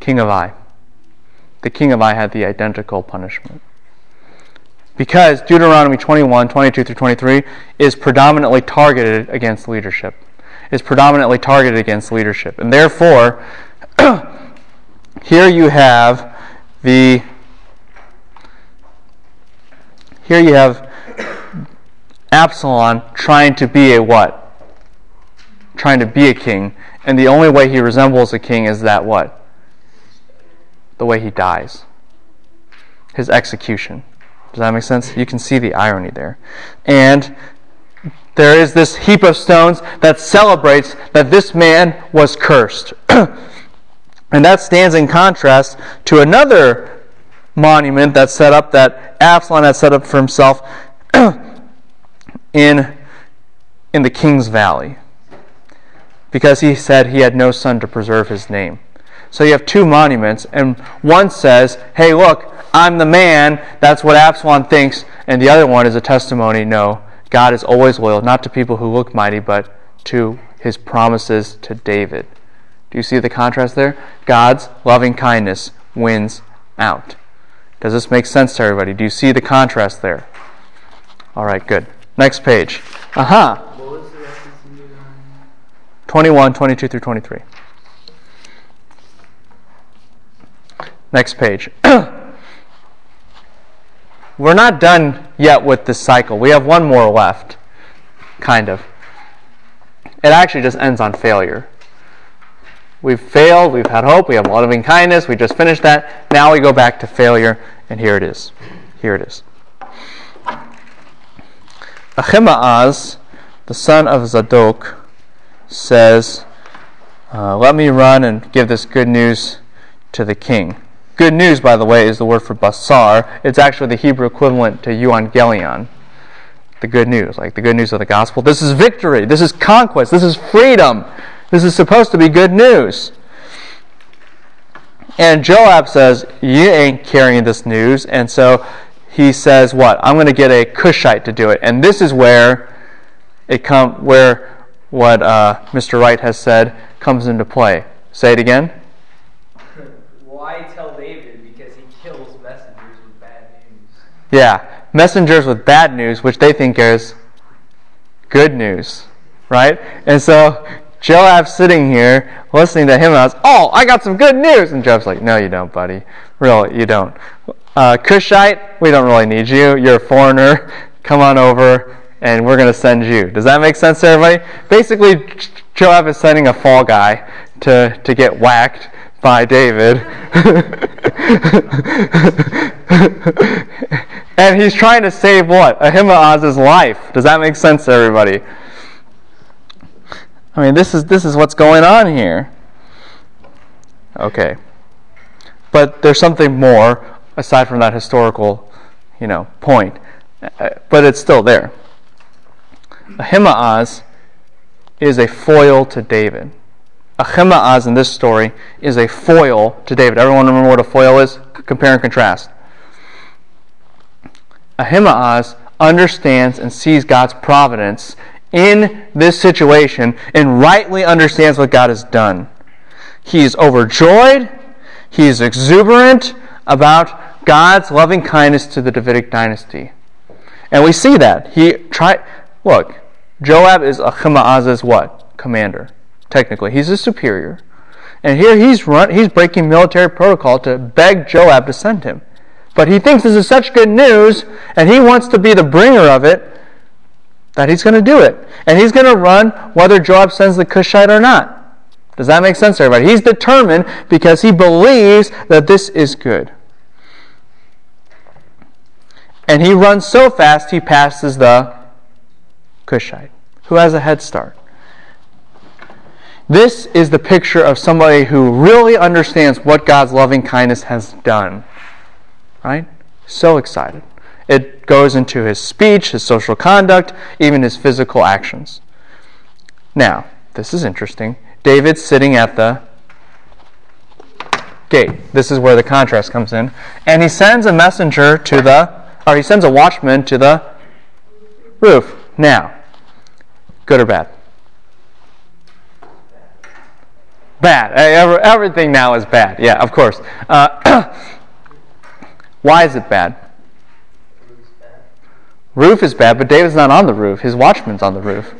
king of Ai. The king of Ai had the identical punishment. Because Deuteronomy 21, 22 through 23 is predominantly targeted against leadership. Is predominantly targeted against leadership. And therefore, (clears throat) here you have the here you have Absalom trying to be a what? Trying to be a king, and the only way he resembles a king is that what? The way he dies. His execution. Does that make sense? You can see the irony there. And there is this heap of stones that celebrates that this man was cursed. (clears throat) and that stands in contrast to another monument that's set up that Absalom had set up for himself (clears throat) in, in the King's Valley. because he said he had no son to preserve his name. So you have two monuments, and one says, hey, look, I'm the man, that's what Absalom thinks, and the other one is a testimony no, God is always loyal, not to people who look mighty, but to his promises to David. Do you see the contrast there? God's loving kindness wins out. Does this make sense to everybody? Do you see the contrast there? All right, good. Next page. Aha. Uh-huh. What was the rest of the 21, 22 through 23. Next page. (clears throat) We're not done yet with this cycle. We have one more left, kind of. It actually just ends on failure. We've failed, we've had hope, we have loving kindness, we just finished that. Now we go back to failure, and here it is. Here it is. Ahimaaz, the son of Zadok, says, uh, Let me run and give this good news to the king. Good news, by the way, is the word for basar. It's actually the Hebrew equivalent to euangelion. The good news, like the good news of the gospel. This is victory. This is conquest. This is freedom. This is supposed to be good news. And Joab says, You ain't carrying this news. And so he says, What? I'm going to get a Cushite to do it. And this is where it come where what uh, Mr. Wright has said comes into play. Say it again. Why tell David? Because he kills messengers with bad news. Yeah, messengers with bad news, which they think is good news, right? And so Joab's sitting here listening to him, and I was, oh, I got some good news. And Joab's like, no, you don't, buddy. Really, you don't. Uh, Cushite, we don't really need you. You're a foreigner. (laughs) Come on over, and we're going to send you. Does that make sense to everybody? Basically, Joab is sending a fall guy to, to get whacked by David. (laughs) (laughs) and he's trying to save what? Ahimaaz's life. Does that make sense to everybody? I mean, this is this is what's going on here. Okay. But there's something more aside from that historical, you know, point. Uh, but it's still there. Ahimaaz is a foil to David. Ahimaaz in this story is a foil to David. Everyone remember what a foil is? Compare and contrast. Ahimaaz understands and sees God's providence in this situation and rightly understands what God has done. He is overjoyed, he is exuberant about God's loving kindness to the Davidic dynasty. And we see that. He try look, Joab is Ahimaaz's what? Commander. Technically. He's a superior. And here he's run he's breaking military protocol to beg Joab to send him. But he thinks this is such good news, and he wants to be the bringer of it, that he's going to do it. And he's going to run whether Joab sends the Cushite or not. Does that make sense everybody? He's determined because he believes that this is good. And he runs so fast he passes the Cushite, who has a head start. This is the picture of somebody who really understands what God's loving kindness has done. Right? So excited. It goes into his speech, his social conduct, even his physical actions. Now, this is interesting. David's sitting at the gate. This is where the contrast comes in. And he sends a messenger to the, or he sends a watchman to the roof. Now, good or bad? Bad. Everything now is bad. Yeah, of course. Uh, (clears throat) why is it bad? Roof is bad, but David's not on the roof. His watchman's on the roof.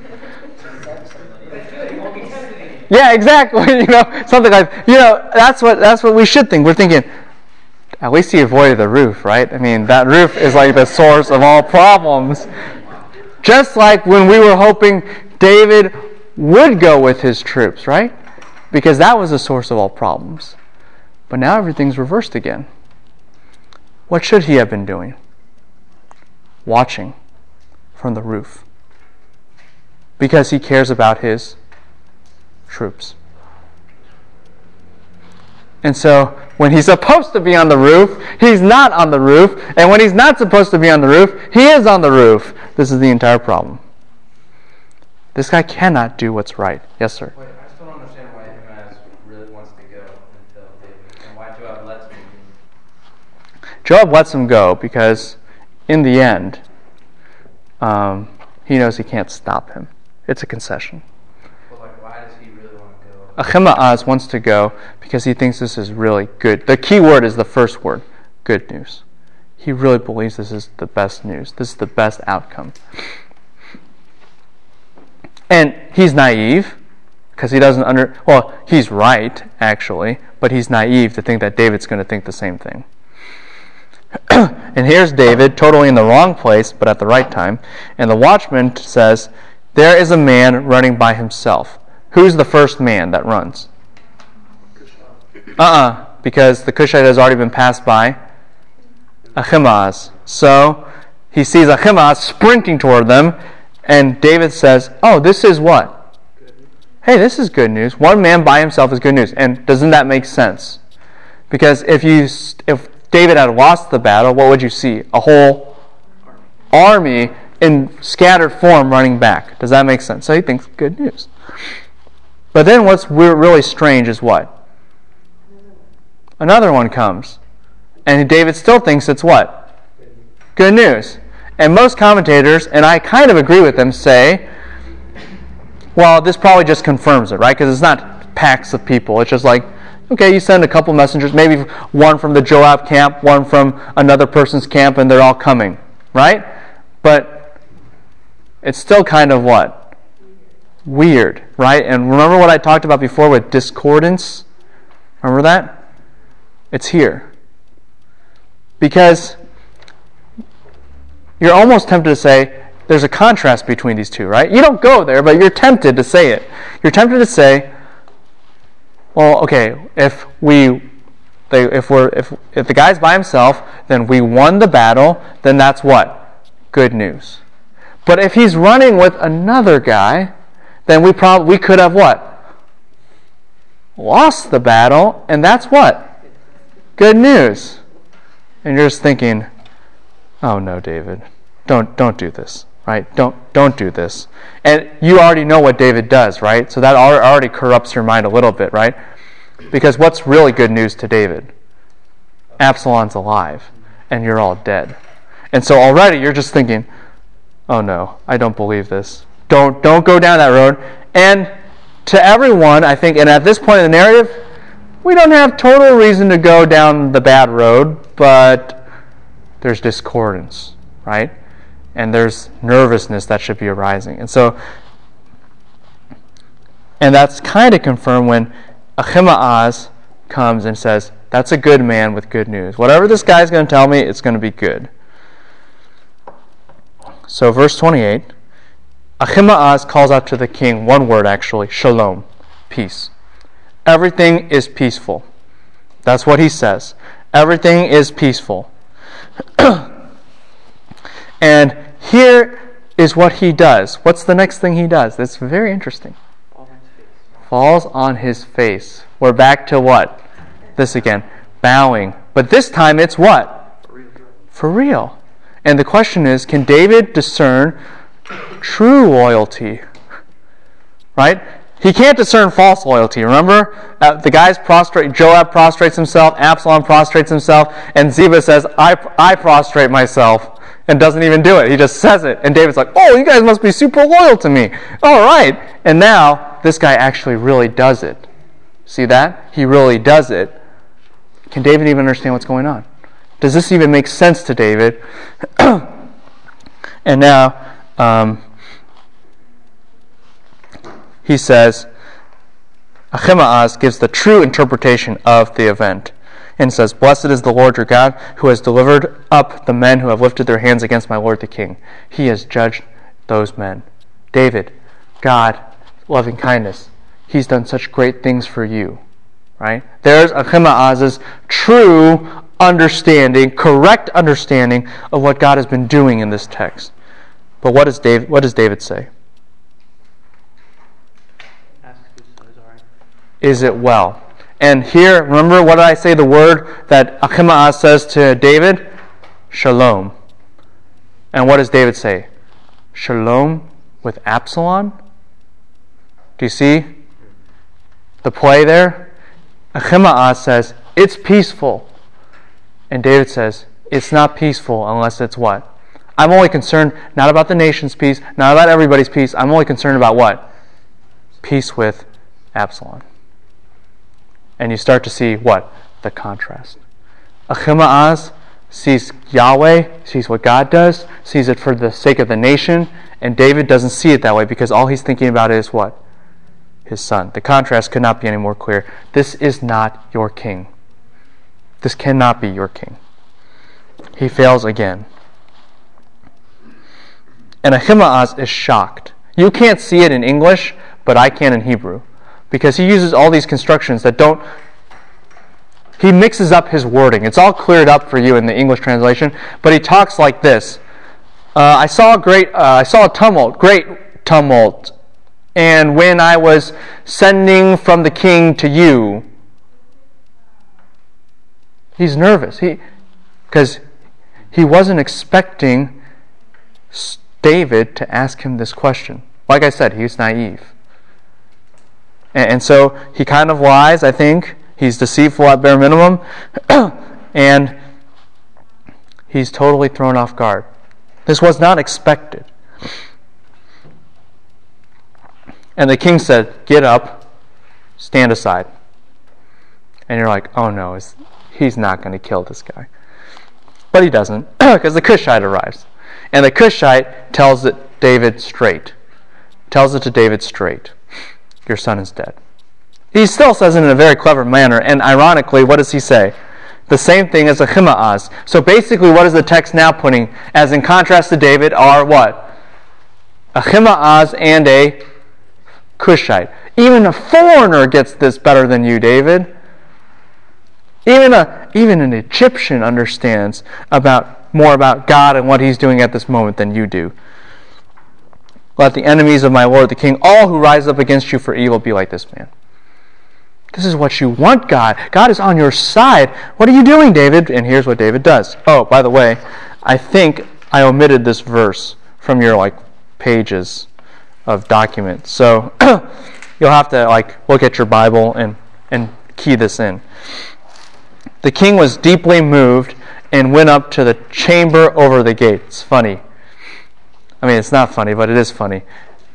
Yeah, exactly. (laughs) You know, something like you know. That's what that's what we should think. We're thinking. At least he avoided the roof, right? I mean, that roof is like the source of all problems. Just like when we were hoping David would go with his troops, right? Because that was the source of all problems. But now everything's reversed again. What should he have been doing? watching from the roof because he cares about his troops. And so, when he's supposed to be on the roof, he's not on the roof. And when he's not supposed to be on the roof, he is on the roof. This is the entire problem. This guy cannot do what's right. Yes, sir. Joab lets him go because, in the end, um, he knows he can't stop him. It's a concession. But like, why does he really want to go? Ahimaaz wants to go because he thinks this is really good. The key word is the first word good news. He really believes this is the best news, this is the best outcome. And he's naive because he doesn't under well, he's right actually, but he's naive to think that David's going to think the same thing. (clears throat) and here's David, totally in the wrong place, but at the right time. And the watchman says, There is a man running by himself. Who's the first man that runs? Uh uh because the Cushite has already been passed by Ahimaaz. So he sees Ahimaaz sprinting toward them, and David says, Oh, this is what? Hey, this is good news. One man by himself is good news. And doesn't that make sense? Because if you if David had lost the battle, what would you see? A whole army in scattered form running back. Does that make sense? So he thinks good news. But then what's really strange is what? Another one comes. And David still thinks it's what? Good news. And most commentators, and I kind of agree with them, say, well, this probably just confirms it, right? Because it's not packs of people. It's just like, okay, you send a couple messengers, maybe one from the Joab camp, one from another person's camp, and they're all coming, right? But it's still kind of what? Weird, right? And remember what I talked about before with discordance? Remember that? It's here. Because you're almost tempted to say, there's a contrast between these two, right? You don't go there, but you're tempted to say it. You're tempted to say, well, okay, if we they, if we're if if the guy's by himself, then we won the battle, then that's what? Good news. But if he's running with another guy, then we probably we could have what? Lost the battle, and that's what? Good news. And you're just thinking, oh no, David, don't don't do this, right? Don't don't do this. And you already know what David does, right? So that already corrupts your mind a little bit, right? Because what's really good news to David? Absalom's alive, and you're all dead. And so already you're just thinking, oh no, I don't believe this. Don't don't go down that road. And to everyone, I think, and at this point in the narrative, we don't have total reason to go down the bad road, but there's discordance, right? And there's nervousness that should be arising. And so, and that's kind of confirmed when Ahimaaz comes and says, That's a good man with good news. Whatever this guy's going to tell me, it's going to be good. So, verse 28 Ahimaaz calls out to the king one word actually shalom, peace. Everything is peaceful. That's what he says. Everything is peaceful. (clears throat) and here is what he does. What's the next thing he does? That's very interesting. Falls on his face. We're back to what? This again. Bowing. But this time it's what? For real. And the question is can David discern true loyalty? Right? He can't discern false loyalty. Remember, uh, the guys prostrate. Joab prostrates himself. Absalom prostrates himself, and Ziba says, "I I prostrate myself," and doesn't even do it. He just says it, and David's like, "Oh, you guys must be super loyal to me." All right, and now this guy actually really does it. See that? He really does it. Can David even understand what's going on? Does this even make sense to David? (clears throat) and now. Um, he says, Ahimaaz gives the true interpretation of the event and says, Blessed is the Lord your God, who has delivered up the men who have lifted their hands against my Lord the king. He has judged those men. David, God, loving kindness, he's done such great things for you. Right? There's Ahimaaz's true understanding, correct understanding of what God has been doing in this text. But what does David, what does David say? is it well? And here, remember what did I say the word that Ahimaaz says to David? Shalom. And what does David say? Shalom with Absalom? Do you see the play there? Ahimaaz says, It's peaceful. And David says, it's not peaceful unless it's what? I'm only concerned not about the nation's peace, not about everybody's peace. I'm only concerned about what? Peace with Absalom. And you start to see what? The contrast. Ahimaaz sees Yahweh, sees what God does, sees it for the sake of the nation, and David doesn't see it that way because all he's thinking about is what? His son. The contrast could not be any more clear. This is not your king. This cannot be your king. He fails again. And Ahimaaz is shocked. You can't see it in English, but I can in Hebrew. Because he uses all these constructions that don't. He mixes up his wording. It's all cleared up for you in the English translation, but he talks like this uh, I saw a great, uh, I saw a tumult, great tumult, and when I was sending from the king to you, he's nervous. He, because he wasn't expecting David to ask him this question. Like I said, he's naive. And, so he kind of lies, I think. He's deceitful at bare minimum. (coughs) and he's totally thrown off guard. This was not expected. And the king said, Get up, stand aside. And you're like, Oh no, he's not going to kill this guy. But he doesn't, (coughs) because the Cushite arrives. And the Cushite tells it David straight. Tells it to David straight. Your son is dead. He still says it in a very clever manner, and ironically, what does he say? The same thing as Ahimaaz. So basically, what is the text now putting? As in contrast to David, are what? Ahimaaz and a Cushite. Even a foreigner gets this better than you, David. Even, a, even an Egyptian understands about more about God and what He's doing at this moment than you do. Let the enemies of my Lord the King, all who rise up against you for evil, be like this man. This is what you want, God. God is on your side. What are you doing, David? And here's what David does. Oh, by the way, I think I omitted this verse from your like pages of documents. So (clears throat) you'll have to like look at your Bible and, and key this in. The king was deeply moved and went up to the chamber over the gate. It's funny. I mean, it's not funny, but it is funny.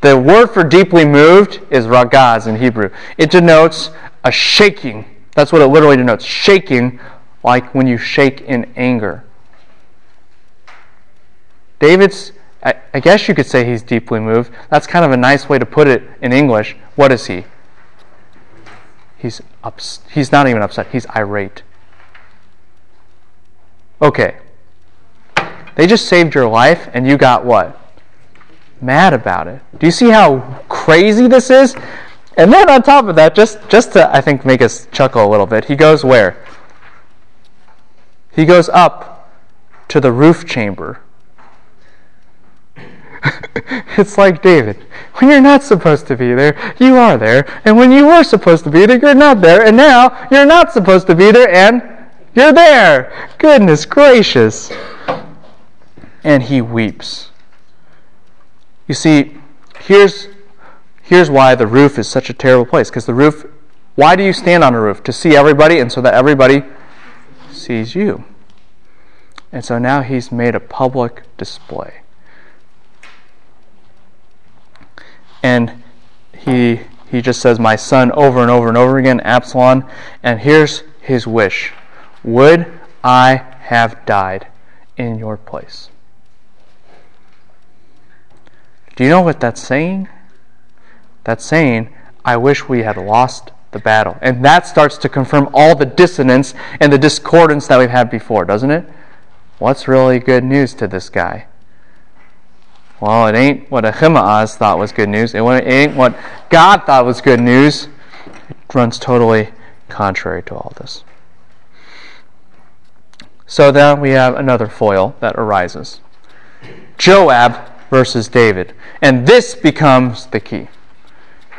The word for deeply moved is ragaz in Hebrew. It denotes a shaking. That's what it literally denotes shaking, like when you shake in anger. David's, I guess you could say he's deeply moved. That's kind of a nice way to put it in English. What is he? He's, ups, he's not even upset, he's irate. Okay. They just saved your life and you got what? Mad about it. Do you see how crazy this is? And then on top of that, just, just to, I think, make us chuckle a little bit, he goes where? He goes up to the roof chamber. (laughs) it's like David. When you're not supposed to be there, you are there. And when you were supposed to be there, you're not there. And now you're not supposed to be there, and you're there. Goodness gracious. And he weeps. You see, here's, here's why the roof is such a terrible place. Because the roof, why do you stand on a roof? To see everybody and so that everybody sees you. And so now he's made a public display. And he, he just says, My son, over and over and over again, Absalom. And here's his wish would I have died in your place? Do you know what that's saying? That's saying, I wish we had lost the battle. And that starts to confirm all the dissonance and the discordance that we've had before, doesn't it? What's really good news to this guy? Well, it ain't what Ahimaaz thought was good news. It ain't what God thought was good news. It runs totally contrary to all this. So then we have another foil that arises Joab versus David. And this becomes the key.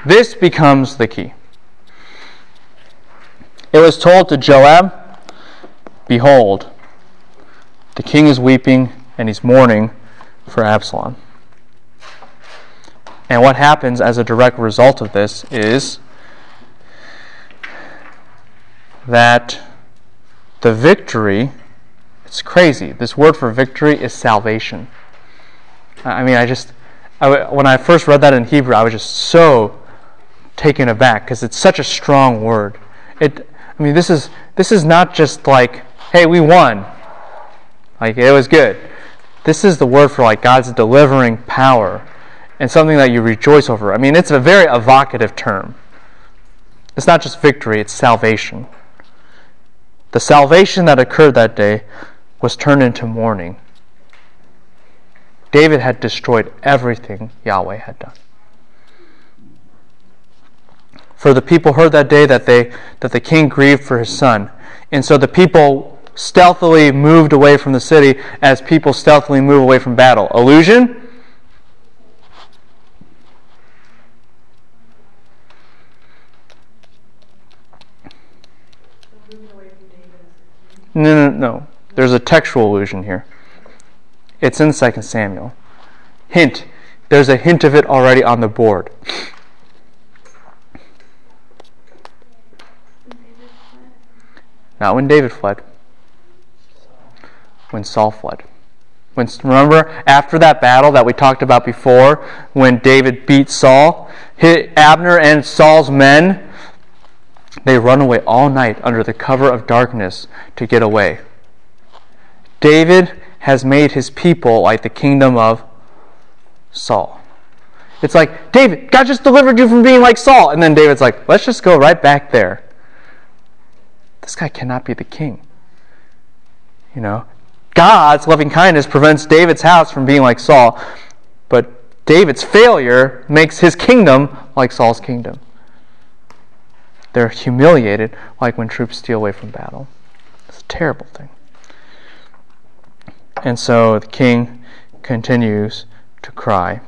This becomes the key. It was told to Joab, Behold, the king is weeping and he's mourning for Absalom. And what happens as a direct result of this is that the victory It's crazy. This word for victory is salvation. I mean, I just, I, when I first read that in Hebrew, I was just so taken aback because it's such a strong word. It, I mean, this is this is not just like, hey, we won, like it was good. This is the word for like God's delivering power and something that you rejoice over. I mean, it's a very evocative term. It's not just victory; it's salvation. The salvation that occurred that day was turned into mourning. David had destroyed everything Yahweh had done. For the people heard that day that they that the king grieved for his son. And so the people stealthily moved away from the city as people stealthily move away from battle. Illusion? No, no, no. There's a textual allusion here. It's in 2 Samuel. Hint. There's a hint of it already on the board. Not when David fled. When Saul fled. When, remember, after that battle that we talked about before, when David beat Saul, hit Abner and Saul's men, they run away all night under the cover of darkness to get away. David has made his people like the kingdom of Saul. It's like, David, God just delivered you from being like Saul. And then David's like, let's just go right back there. This guy cannot be the king. You know, God's loving kindness prevents David's house from being like Saul, but David's failure makes his kingdom like Saul's kingdom. They're humiliated like when troops steal away from battle. It's a terrible thing. And so the king continues to cry.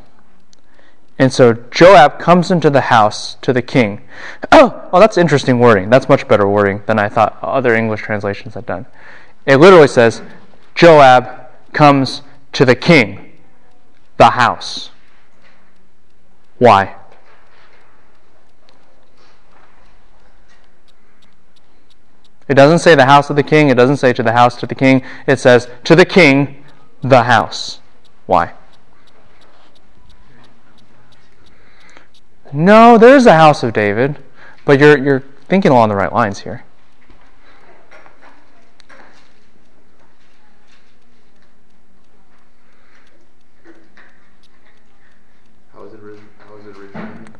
And so Joab comes into the house to the king. (clears throat) Oh, well, that's interesting wording. That's much better wording than I thought other English translations had done. It literally says, Joab comes to the king, the house. Why? It doesn't say the house of the king. It doesn't say to the house to the king. It says to the king, the house. Why? No, there's a house of David, but you're, you're thinking along the right lines here. How is it, how is it written?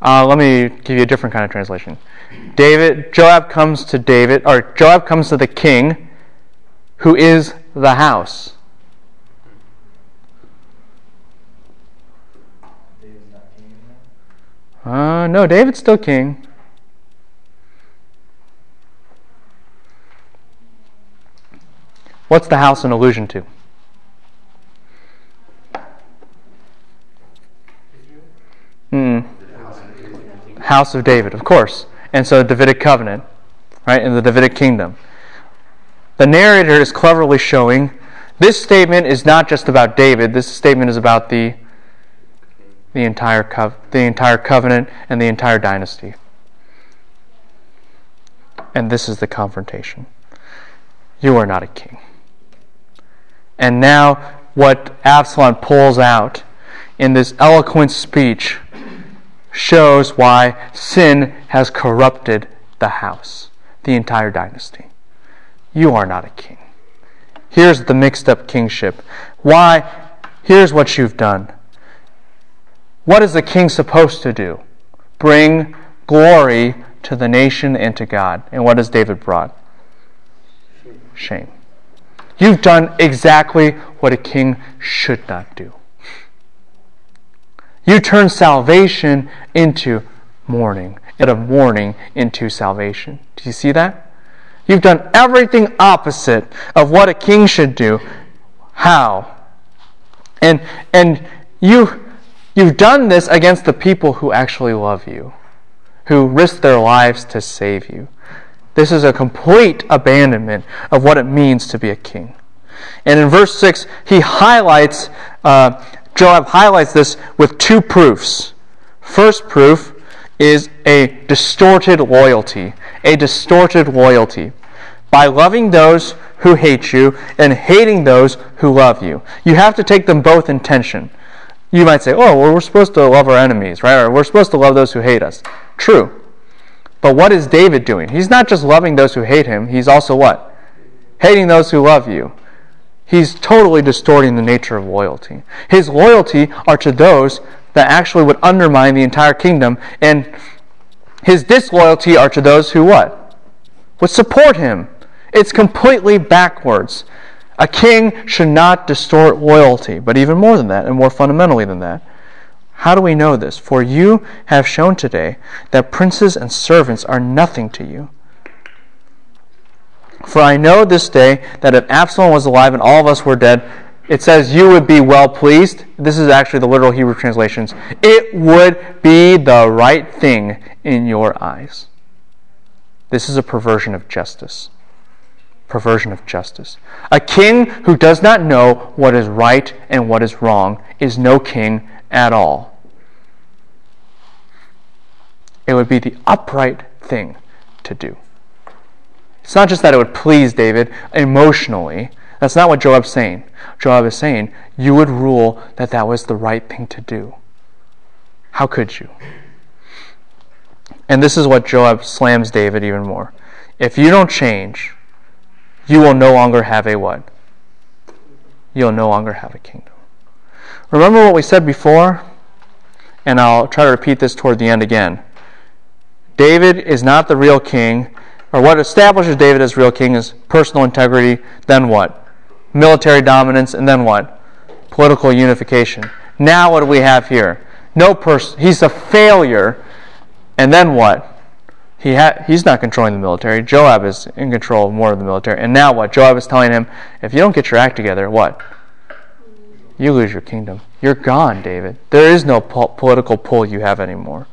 Uh, let me give you a different kind of translation. David, Joab comes to David, or Joab comes to the king, who is the house. Uh, no, David's still king. What's the house an allusion to? Hmm. House of David, of course. And so the Davidic covenant, right, in the Davidic kingdom. The narrator is cleverly showing this statement is not just about David, this statement is about the the entire, the entire covenant and the entire dynasty. And this is the confrontation. You are not a king. And now, what Absalom pulls out in this eloquent speech shows why sin has corrupted the house, the entire dynasty. You are not a king. Here's the mixed up kingship. Why? Here's what you've done. What is the king supposed to do? Bring glory to the nation and to God. And what has David brought? Shame. You've done exactly what a king should not do. You turn salvation into mourning, and of mourning into salvation. Do you see that? You've done everything opposite of what a king should do. How? And and you You've done this against the people who actually love you, who risk their lives to save you. This is a complete abandonment of what it means to be a king. And in verse 6, he highlights, uh, Joab highlights this with two proofs. First proof is a distorted loyalty. A distorted loyalty. By loving those who hate you and hating those who love you. You have to take them both in tension. You might say, oh, well, we're supposed to love our enemies, right? Or we're supposed to love those who hate us. True. But what is David doing? He's not just loving those who hate him, he's also what? Hating those who love you. He's totally distorting the nature of loyalty. His loyalty are to those that actually would undermine the entire kingdom, and his disloyalty are to those who what? Would support him. It's completely backwards. A king should not distort loyalty, but even more than that, and more fundamentally than that. How do we know this? For you have shown today that princes and servants are nothing to you. For I know this day that if Absalom was alive and all of us were dead, it says you would be well pleased. This is actually the literal Hebrew translations. It would be the right thing in your eyes. This is a perversion of justice. Perversion of justice. A king who does not know what is right and what is wrong is no king at all. It would be the upright thing to do. It's not just that it would please David emotionally. That's not what Joab's saying. Joab is saying, you would rule that that was the right thing to do. How could you? And this is what Joab slams David even more. If you don't change, you will no longer have a what? You'll no longer have a kingdom. Remember what we said before? And I'll try to repeat this toward the end again. David is not the real king, or what establishes David as real king is personal integrity, then what? Military dominance, and then what? Political unification. Now what do we have here? No person. He's a failure. And then what? He ha- he's not controlling the military. Joab is in control of more of the military. And now what? Joab is telling him, if you don't get your act together, what? You lose your kingdom. You're gone, David. There is no po- political pull you have anymore.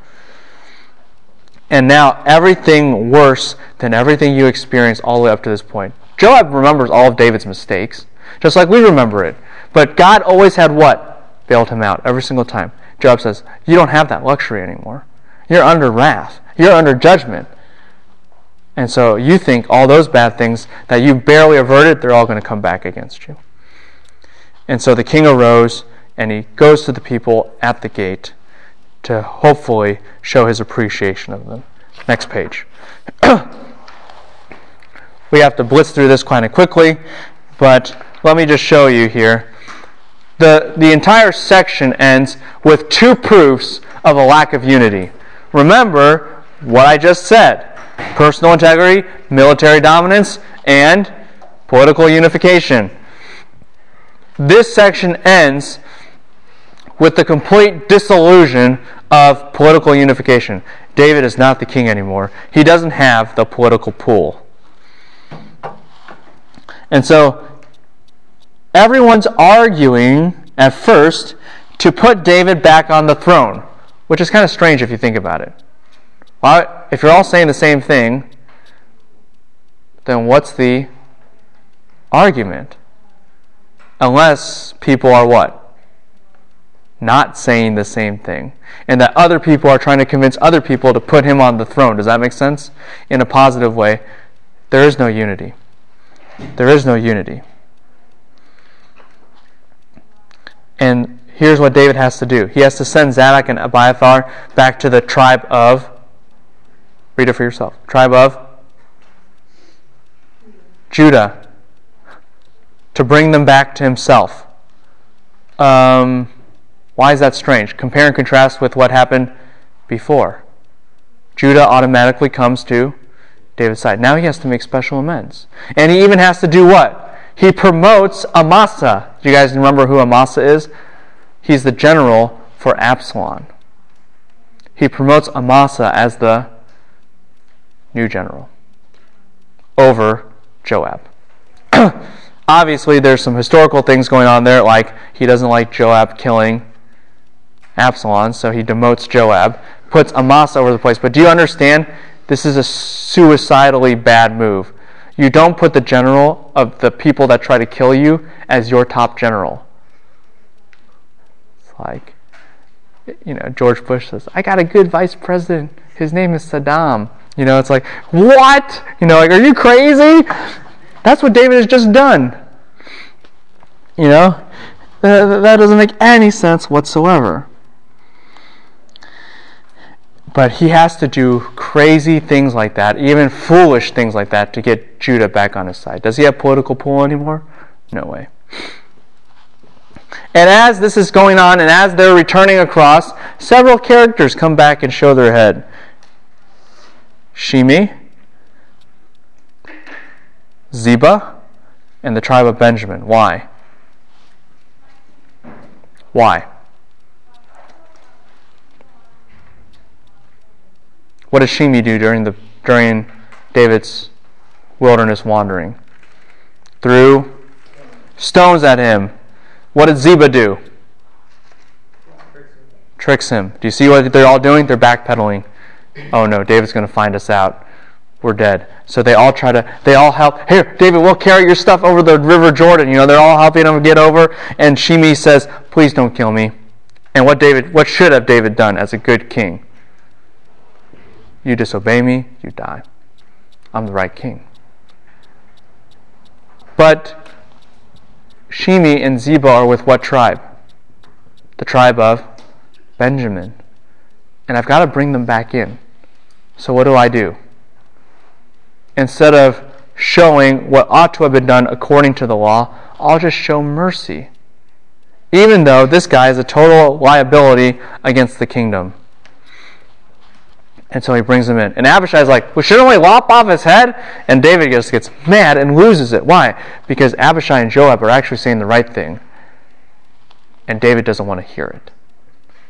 And now everything worse than everything you experienced all the way up to this point. Joab remembers all of David's mistakes, just like we remember it. But God always had what? Bailed him out every single time. Joab says, You don't have that luxury anymore. You're under wrath. You're under judgment. And so you think all those bad things that you barely averted, they're all going to come back against you. And so the king arose and he goes to the people at the gate to hopefully show his appreciation of them. Next page. (clears throat) we have to blitz through this kind of quickly, but let me just show you here. The, the entire section ends with two proofs of a lack of unity. Remember what I just said personal integrity, military dominance, and political unification. This section ends with the complete disillusion of political unification. David is not the king anymore. He doesn't have the political pull. And so everyone's arguing at first to put David back on the throne, which is kind of strange if you think about it. Well, if you're all saying the same thing, then what's the argument? Unless people are what? Not saying the same thing. And that other people are trying to convince other people to put him on the throne. Does that make sense? In a positive way. There is no unity. There is no unity. And here's what David has to do he has to send Zadok and Abiathar back to the tribe of. Read it for yourself. Tribe of Judah. To bring them back to himself. Um, why is that strange? Compare and contrast with what happened before. Judah automatically comes to David's side. Now he has to make special amends. And he even has to do what? He promotes Amasa. Do you guys remember who Amasa is? He's the general for Absalom. He promotes Amasa as the new general over Joab. (clears throat) Obviously, there's some historical things going on there, like he doesn't like Joab killing Absalom, so he demotes Joab, puts Amasa over the place. But do you understand? This is a suicidally bad move. You don't put the general of the people that try to kill you as your top general. It's like, you know, George Bush says, I got a good vice president. His name is Saddam. You know, it's like, what? You know, like, are you crazy? That's what David has just done. You know? That doesn't make any sense whatsoever. But he has to do crazy things like that, even foolish things like that, to get Judah back on his side. Does he have political pull anymore? No way. And as this is going on, and as they're returning across, several characters come back and show their head. Shimi, Ziba, and the tribe of Benjamin. Why? Why? What does Shimi do during the during David's wilderness wandering? Threw stones at him. What did Ziba do? Tricks him. Do you see what they're all doing? They're backpedaling. Oh no, David's going to find us out. We're dead. So they all try to, they all help. Here, David, we'll carry your stuff over the River Jordan. You know, they're all helping him get over. And Shimi says, please don't kill me. And what David, what should have David done as a good king? You disobey me, you die. I'm the right king. But Shimi and Ziba are with what tribe? The tribe of Benjamin. And I've got to bring them back in. So what do I do? Instead of showing what ought to have been done according to the law, I'll just show mercy. Even though this guy is a total liability against the kingdom. And so he brings him in. And Abishai's like, well, shouldn't we lop off his head? And David just gets mad and loses it. Why? Because Abishai and Joab are actually saying the right thing. And David doesn't want to hear it.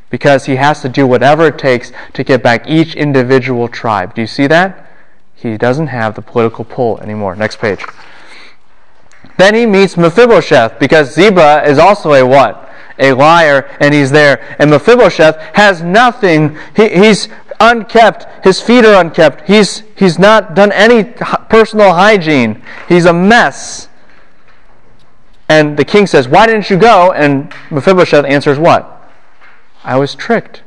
Because he has to do whatever it takes to get back each individual tribe. Do you see that? He doesn't have the political pull anymore. Next page. Then he meets Mephibosheth because Ziba is also a what? A liar, and he's there. And Mephibosheth has nothing. He, he's unkept. His feet are unkept. He's, he's not done any personal hygiene. He's a mess. And the king says, Why didn't you go? And Mephibosheth answers, What? I was tricked.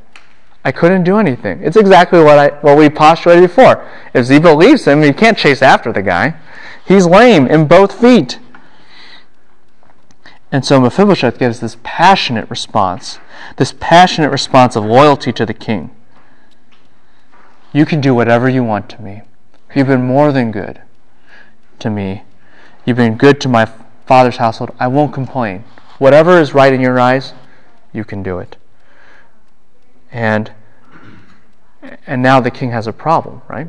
I couldn't do anything. It's exactly what, I, what we postulated before. If Ziba leaves him, he can't chase after the guy. He's lame in both feet. And so Mephibosheth gives this passionate response, this passionate response of loyalty to the king. You can do whatever you want to me. You've been more than good to me. You've been good to my father's household. I won't complain. Whatever is right in your eyes, you can do it. And and now the king has a problem, right?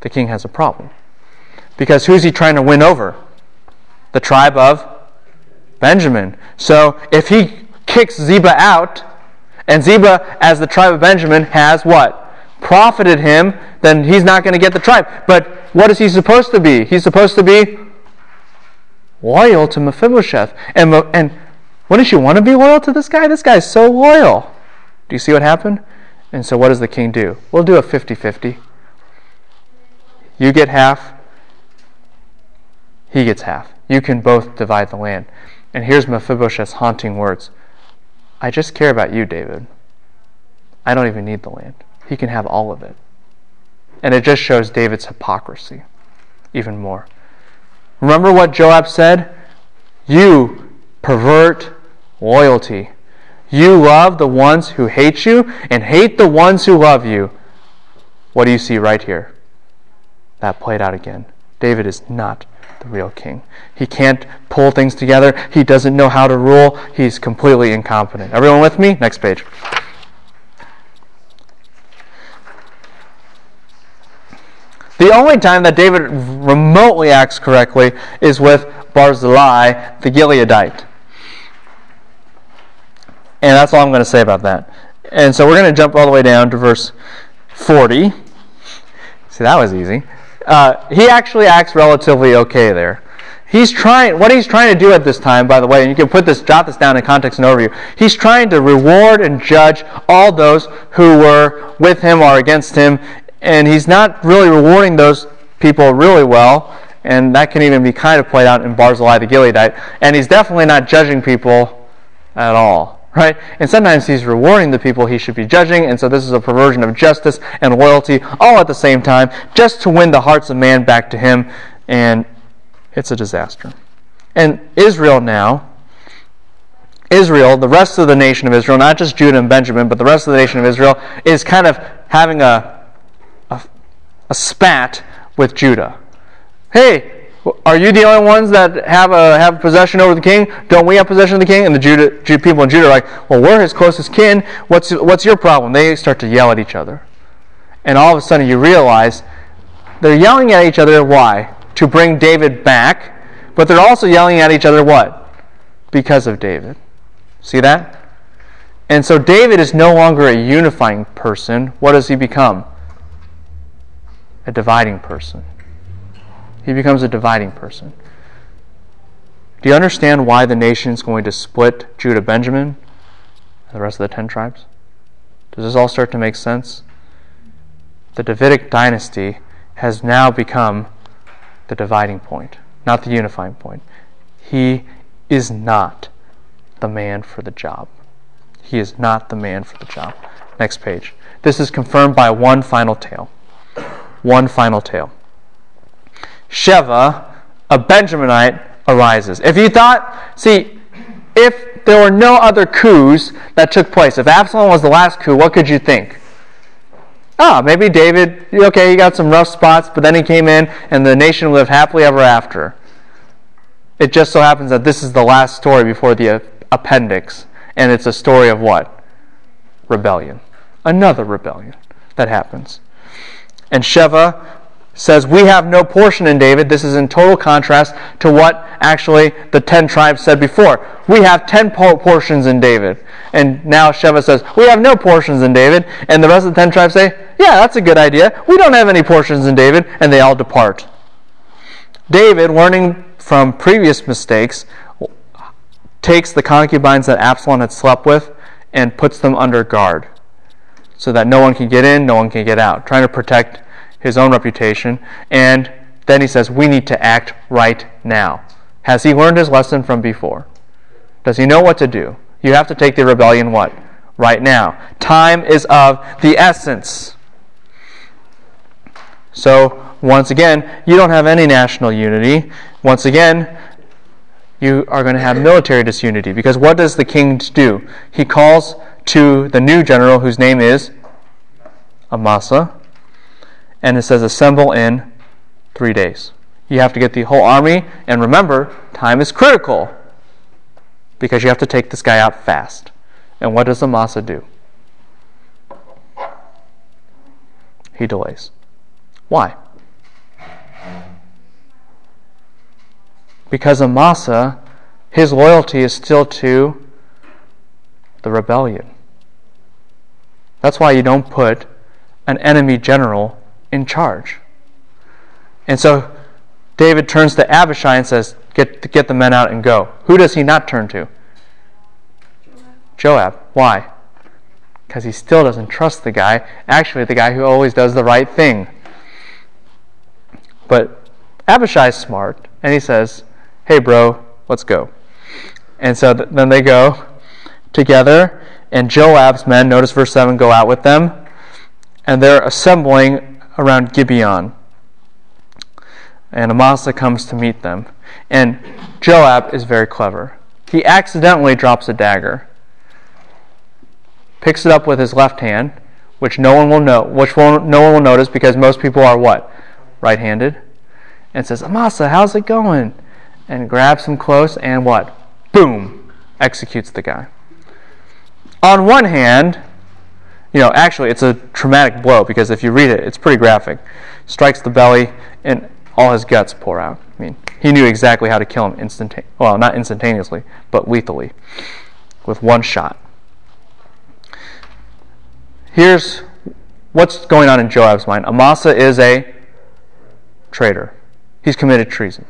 The king has a problem. Because who's he trying to win over? The tribe of Benjamin. So if he kicks Ziba out, and Ziba, as the tribe of Benjamin, has what? Profited him, then he's not going to get the tribe. But what is he supposed to be? He's supposed to be loyal to Mephibosheth. And, and wouldn't you want to be loyal to this guy? This guy's so loyal. Do you see what happened? And so what does the king do? We'll do a 50 50. You get half, he gets half. You can both divide the land. And here's Mephibosheth's haunting words I just care about you, David. I don't even need the land he can have all of it. And it just shows David's hypocrisy even more. Remember what Joab said? You pervert loyalty. You love the ones who hate you and hate the ones who love you. What do you see right here? That played out again. David is not the real king. He can't pull things together. He doesn't know how to rule. He's completely incompetent. Everyone with me? Next page. The only time that David remotely acts correctly is with Barzillai, the Gileadite. And that's all I'm going to say about that. And so we're going to jump all the way down to verse 40. See, that was easy. Uh, he actually acts relatively okay there. He's trying, what he's trying to do at this time, by the way, and you can put this, jot this down in context and overview. He's trying to reward and judge all those who were with him or against him and he's not really rewarding those people really well, and that can even be kind of played out in Barzillai the Gileadite. And he's definitely not judging people at all, right? And sometimes he's rewarding the people he should be judging, and so this is a perversion of justice and loyalty all at the same time, just to win the hearts of man back to him. And It's a disaster. And Israel now, Israel, the rest of the nation of Israel, not just Judah and Benjamin, but the rest of the nation of Israel, is kind of having a, a spat with Judah. Hey, are you the only ones that have a have possession over the king? Don't we have possession of the king? And the Judah, Judah people in Judah are like, well, we're his closest kin. What's what's your problem? They start to yell at each other, and all of a sudden you realize they're yelling at each other. Why? To bring David back, but they're also yelling at each other. What? Because of David. See that? And so David is no longer a unifying person. What does he become? A dividing person. He becomes a dividing person. Do you understand why the nation is going to split Judah, Benjamin, and the rest of the ten tribes? Does this all start to make sense? The Davidic dynasty has now become the dividing point, not the unifying point. He is not the man for the job. He is not the man for the job. Next page. This is confirmed by one final tale. One final tale. Sheva, a Benjaminite, arises. If you thought, see, if there were no other coups that took place, if Absalom was the last coup, what could you think? Ah, maybe David, okay, he got some rough spots, but then he came in and the nation lived happily ever after. It just so happens that this is the last story before the appendix, and it's a story of what? Rebellion. Another rebellion that happens. And Sheva says, We have no portion in David. This is in total contrast to what actually the ten tribes said before. We have ten portions in David. And now Sheva says, We have no portions in David. And the rest of the ten tribes say, Yeah, that's a good idea. We don't have any portions in David. And they all depart. David, learning from previous mistakes, takes the concubines that Absalom had slept with and puts them under guard so that no one can get in, no one can get out, trying to protect his own reputation. And then he says, We need to act right now. Has he learned his lesson from before? Does he know what to do? You have to take the rebellion what? Right now. Time is of the essence. So, once again, you don't have any national unity. Once again, you are going to have military disunity. Because what does the king do? He calls to the new general, whose name is Amasa, and it says assemble in three days. You have to get the whole army, and remember, time is critical because you have to take this guy out fast. And what does Amasa do? He delays. Why? Because Amasa, his loyalty is still to the rebellion. That's why you don't put an enemy general in charge. And so David turns to Abishai and says, get, get the men out and go. Who does he not turn to? Joab. Why? Because he still doesn't trust the guy, actually, the guy who always does the right thing. But Abishai's smart, and he says, Hey, bro, let's go. And so th- then they go together, and Joab's men, notice verse 7, go out with them, and they're assembling around Gibeon. And Amasa comes to meet them. And Joab is very clever. He accidentally drops a dagger, picks it up with his left hand, which no one will know, which no one will notice because most people are what? Right-handed. And says, Amasa, how's it going? And grabs him close and what? Boom! Executes the guy. On one hand, you know, actually, it's a traumatic blow because if you read it, it's pretty graphic. Strikes the belly, and all his guts pour out. I mean, he knew exactly how to kill him instantaneously. Well, not instantaneously, but lethally, with one shot. Here's what's going on in Joab's mind. Amasa is a traitor. He's committed treason.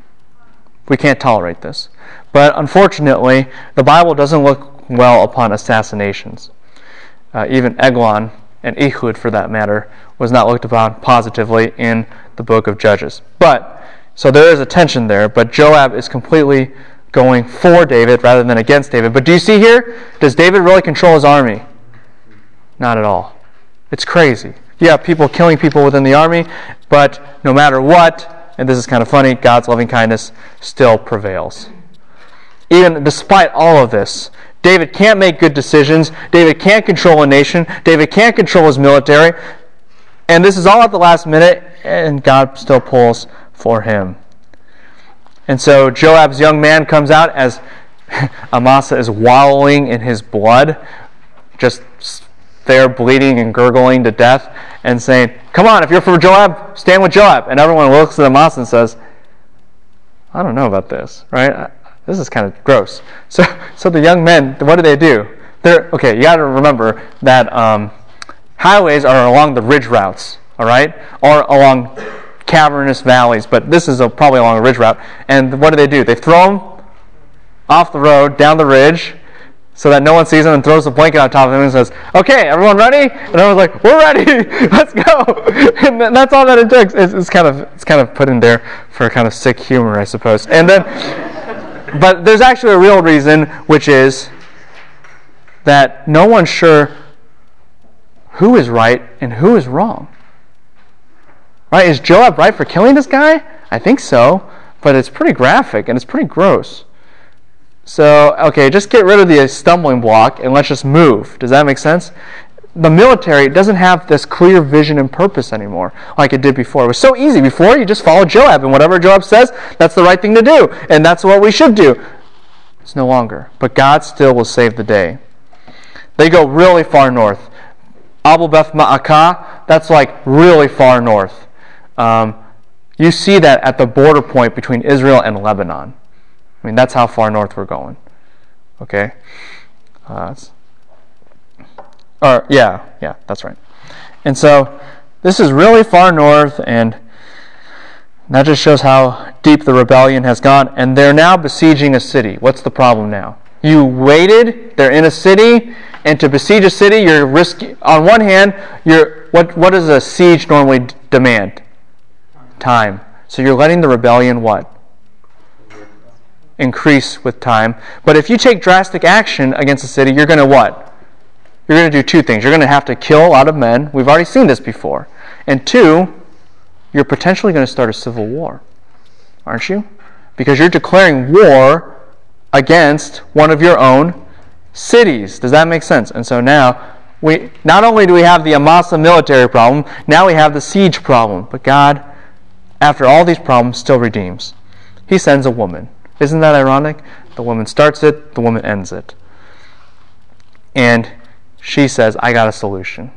We can't tolerate this. But unfortunately, the Bible doesn't look well upon assassinations. Uh, even Eglon, and Ehud for that matter, was not looked upon positively in the book of Judges. But, so there is a tension there, but Joab is completely going for David rather than against David. But do you see here? Does David really control his army? Not at all. It's crazy. You have people killing people within the army, but no matter what, and this is kind of funny, God's loving kindness still prevails. Even despite all of this, David can't make good decisions. David can't control a nation. David can't control his military. And this is all at the last minute, and God still pulls for him. And so Joab's young man comes out as (laughs) Amasa is wallowing in his blood, just there bleeding and gurgling to death, and saying, Come on, if you're for Joab, stand with Joab. And everyone looks at Amasa and says, I don't know about this, right? This is kind of gross. (laughs) So, so the young men, what do they do? They're okay. You got to remember that um, highways are along the ridge routes, all right, or along cavernous valleys. But this is a, probably along a ridge route. And what do they do? They throw them off the road down the ridge, so that no one sees them, and throws a blanket on top of them and says, "Okay, everyone ready?" And everyone's like, "We're ready. (laughs) Let's go." (laughs) And that's all that it takes. It's, it's kind of it's kind of put in there for kind of sick humor, I suppose. And then but there's actually a real reason, which is that no one's sure who is right and who is wrong. Right? Is Joab right for killing this guy? I think so, but it's pretty graphic and it's pretty gross. So, okay, just get rid of the stumbling block and let's just move. Does that make sense? The military doesn't have this clear vision and purpose anymore like it did before. It was so easy. Before, you just follow Joab, and whatever Joab says, that's the right thing to do, and that's what we should do. It's no longer. But God still will save the day. They go really far north. Abel Beth Ma'akah, that's like really far north. Um, you see that at the border point between Israel and Lebanon. I mean, that's how far north we're going. Okay? Uh, or, yeah, yeah, that's right. And so this is really far north, and that just shows how deep the rebellion has gone. And they're now besieging a city. What's the problem now? You waited, they're in a city, and to besiege a city, you're risking, on one hand, you're, what, what does a siege normally demand? Time. So you're letting the rebellion what? Increase with time. But if you take drastic action against a city, you're going to what? You're going to do two things. You're going to have to kill a lot of men. We've already seen this before. And two, you're potentially going to start a civil war, aren't you? Because you're declaring war against one of your own cities. Does that make sense? And so now, we not only do we have the Amasa military problem, now we have the siege problem. But God, after all these problems, still redeems. He sends a woman. Isn't that ironic? The woman starts it, the woman ends it. And she says, I got a solution.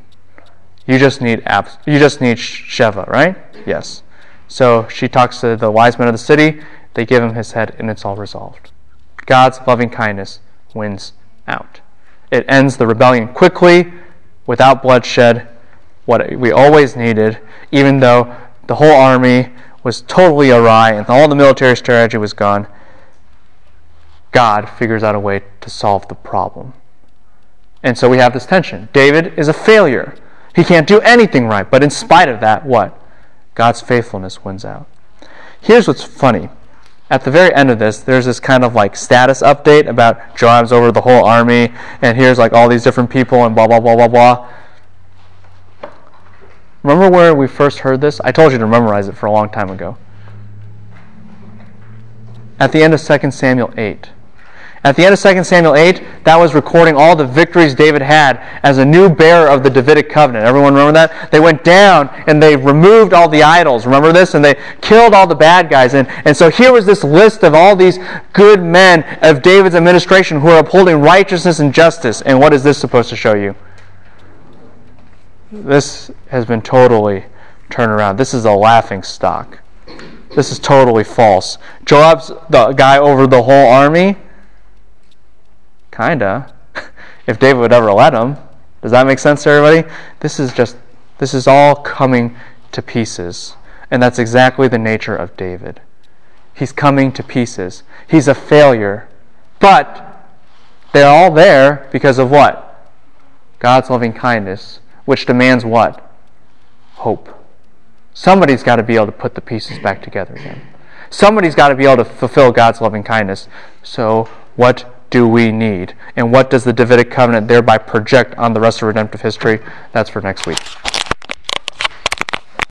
You just need abs- you just need Sheva, right? Yes. So she talks to the wise men of the city, they give him his head, and it's all resolved. God's loving kindness wins out. It ends the rebellion quickly, without bloodshed, what we always needed, even though the whole army was totally awry and all the military strategy was gone. God figures out a way to solve the problem. And so we have this tension. David is a failure. He can't do anything right. But in spite of that, what? God's faithfulness wins out. Here's what's funny. At the very end of this, there's this kind of like status update about Joab's over the whole army, and here's like all these different people, and blah, blah, blah, blah, blah. Remember where we first heard this? I told you to memorize it for a long time ago. At the end of 2 Samuel 8. At the end of 2 Samuel 8, that was recording all the victories David had as a new bearer of the Davidic covenant. Everyone remember that? They went down and they removed all the idols. Remember this? And they killed all the bad guys. And, and so here was this list of all these good men of David's administration who are upholding righteousness and justice. And what is this supposed to show you? This has been totally turned around. This is a laughing stock. This is totally false. Joab's the guy over the whole army Kinda. (laughs) if David would ever let him. Does that make sense to everybody? This is just, this is all coming to pieces. And that's exactly the nature of David. He's coming to pieces. He's a failure. But they're all there because of what? God's loving kindness, which demands what? Hope. Somebody's got to be able to put the pieces back together again. Somebody's got to be able to fulfill God's loving kindness. So, what do we need? And what does the Davidic covenant thereby project on the rest of redemptive history? That's for next week.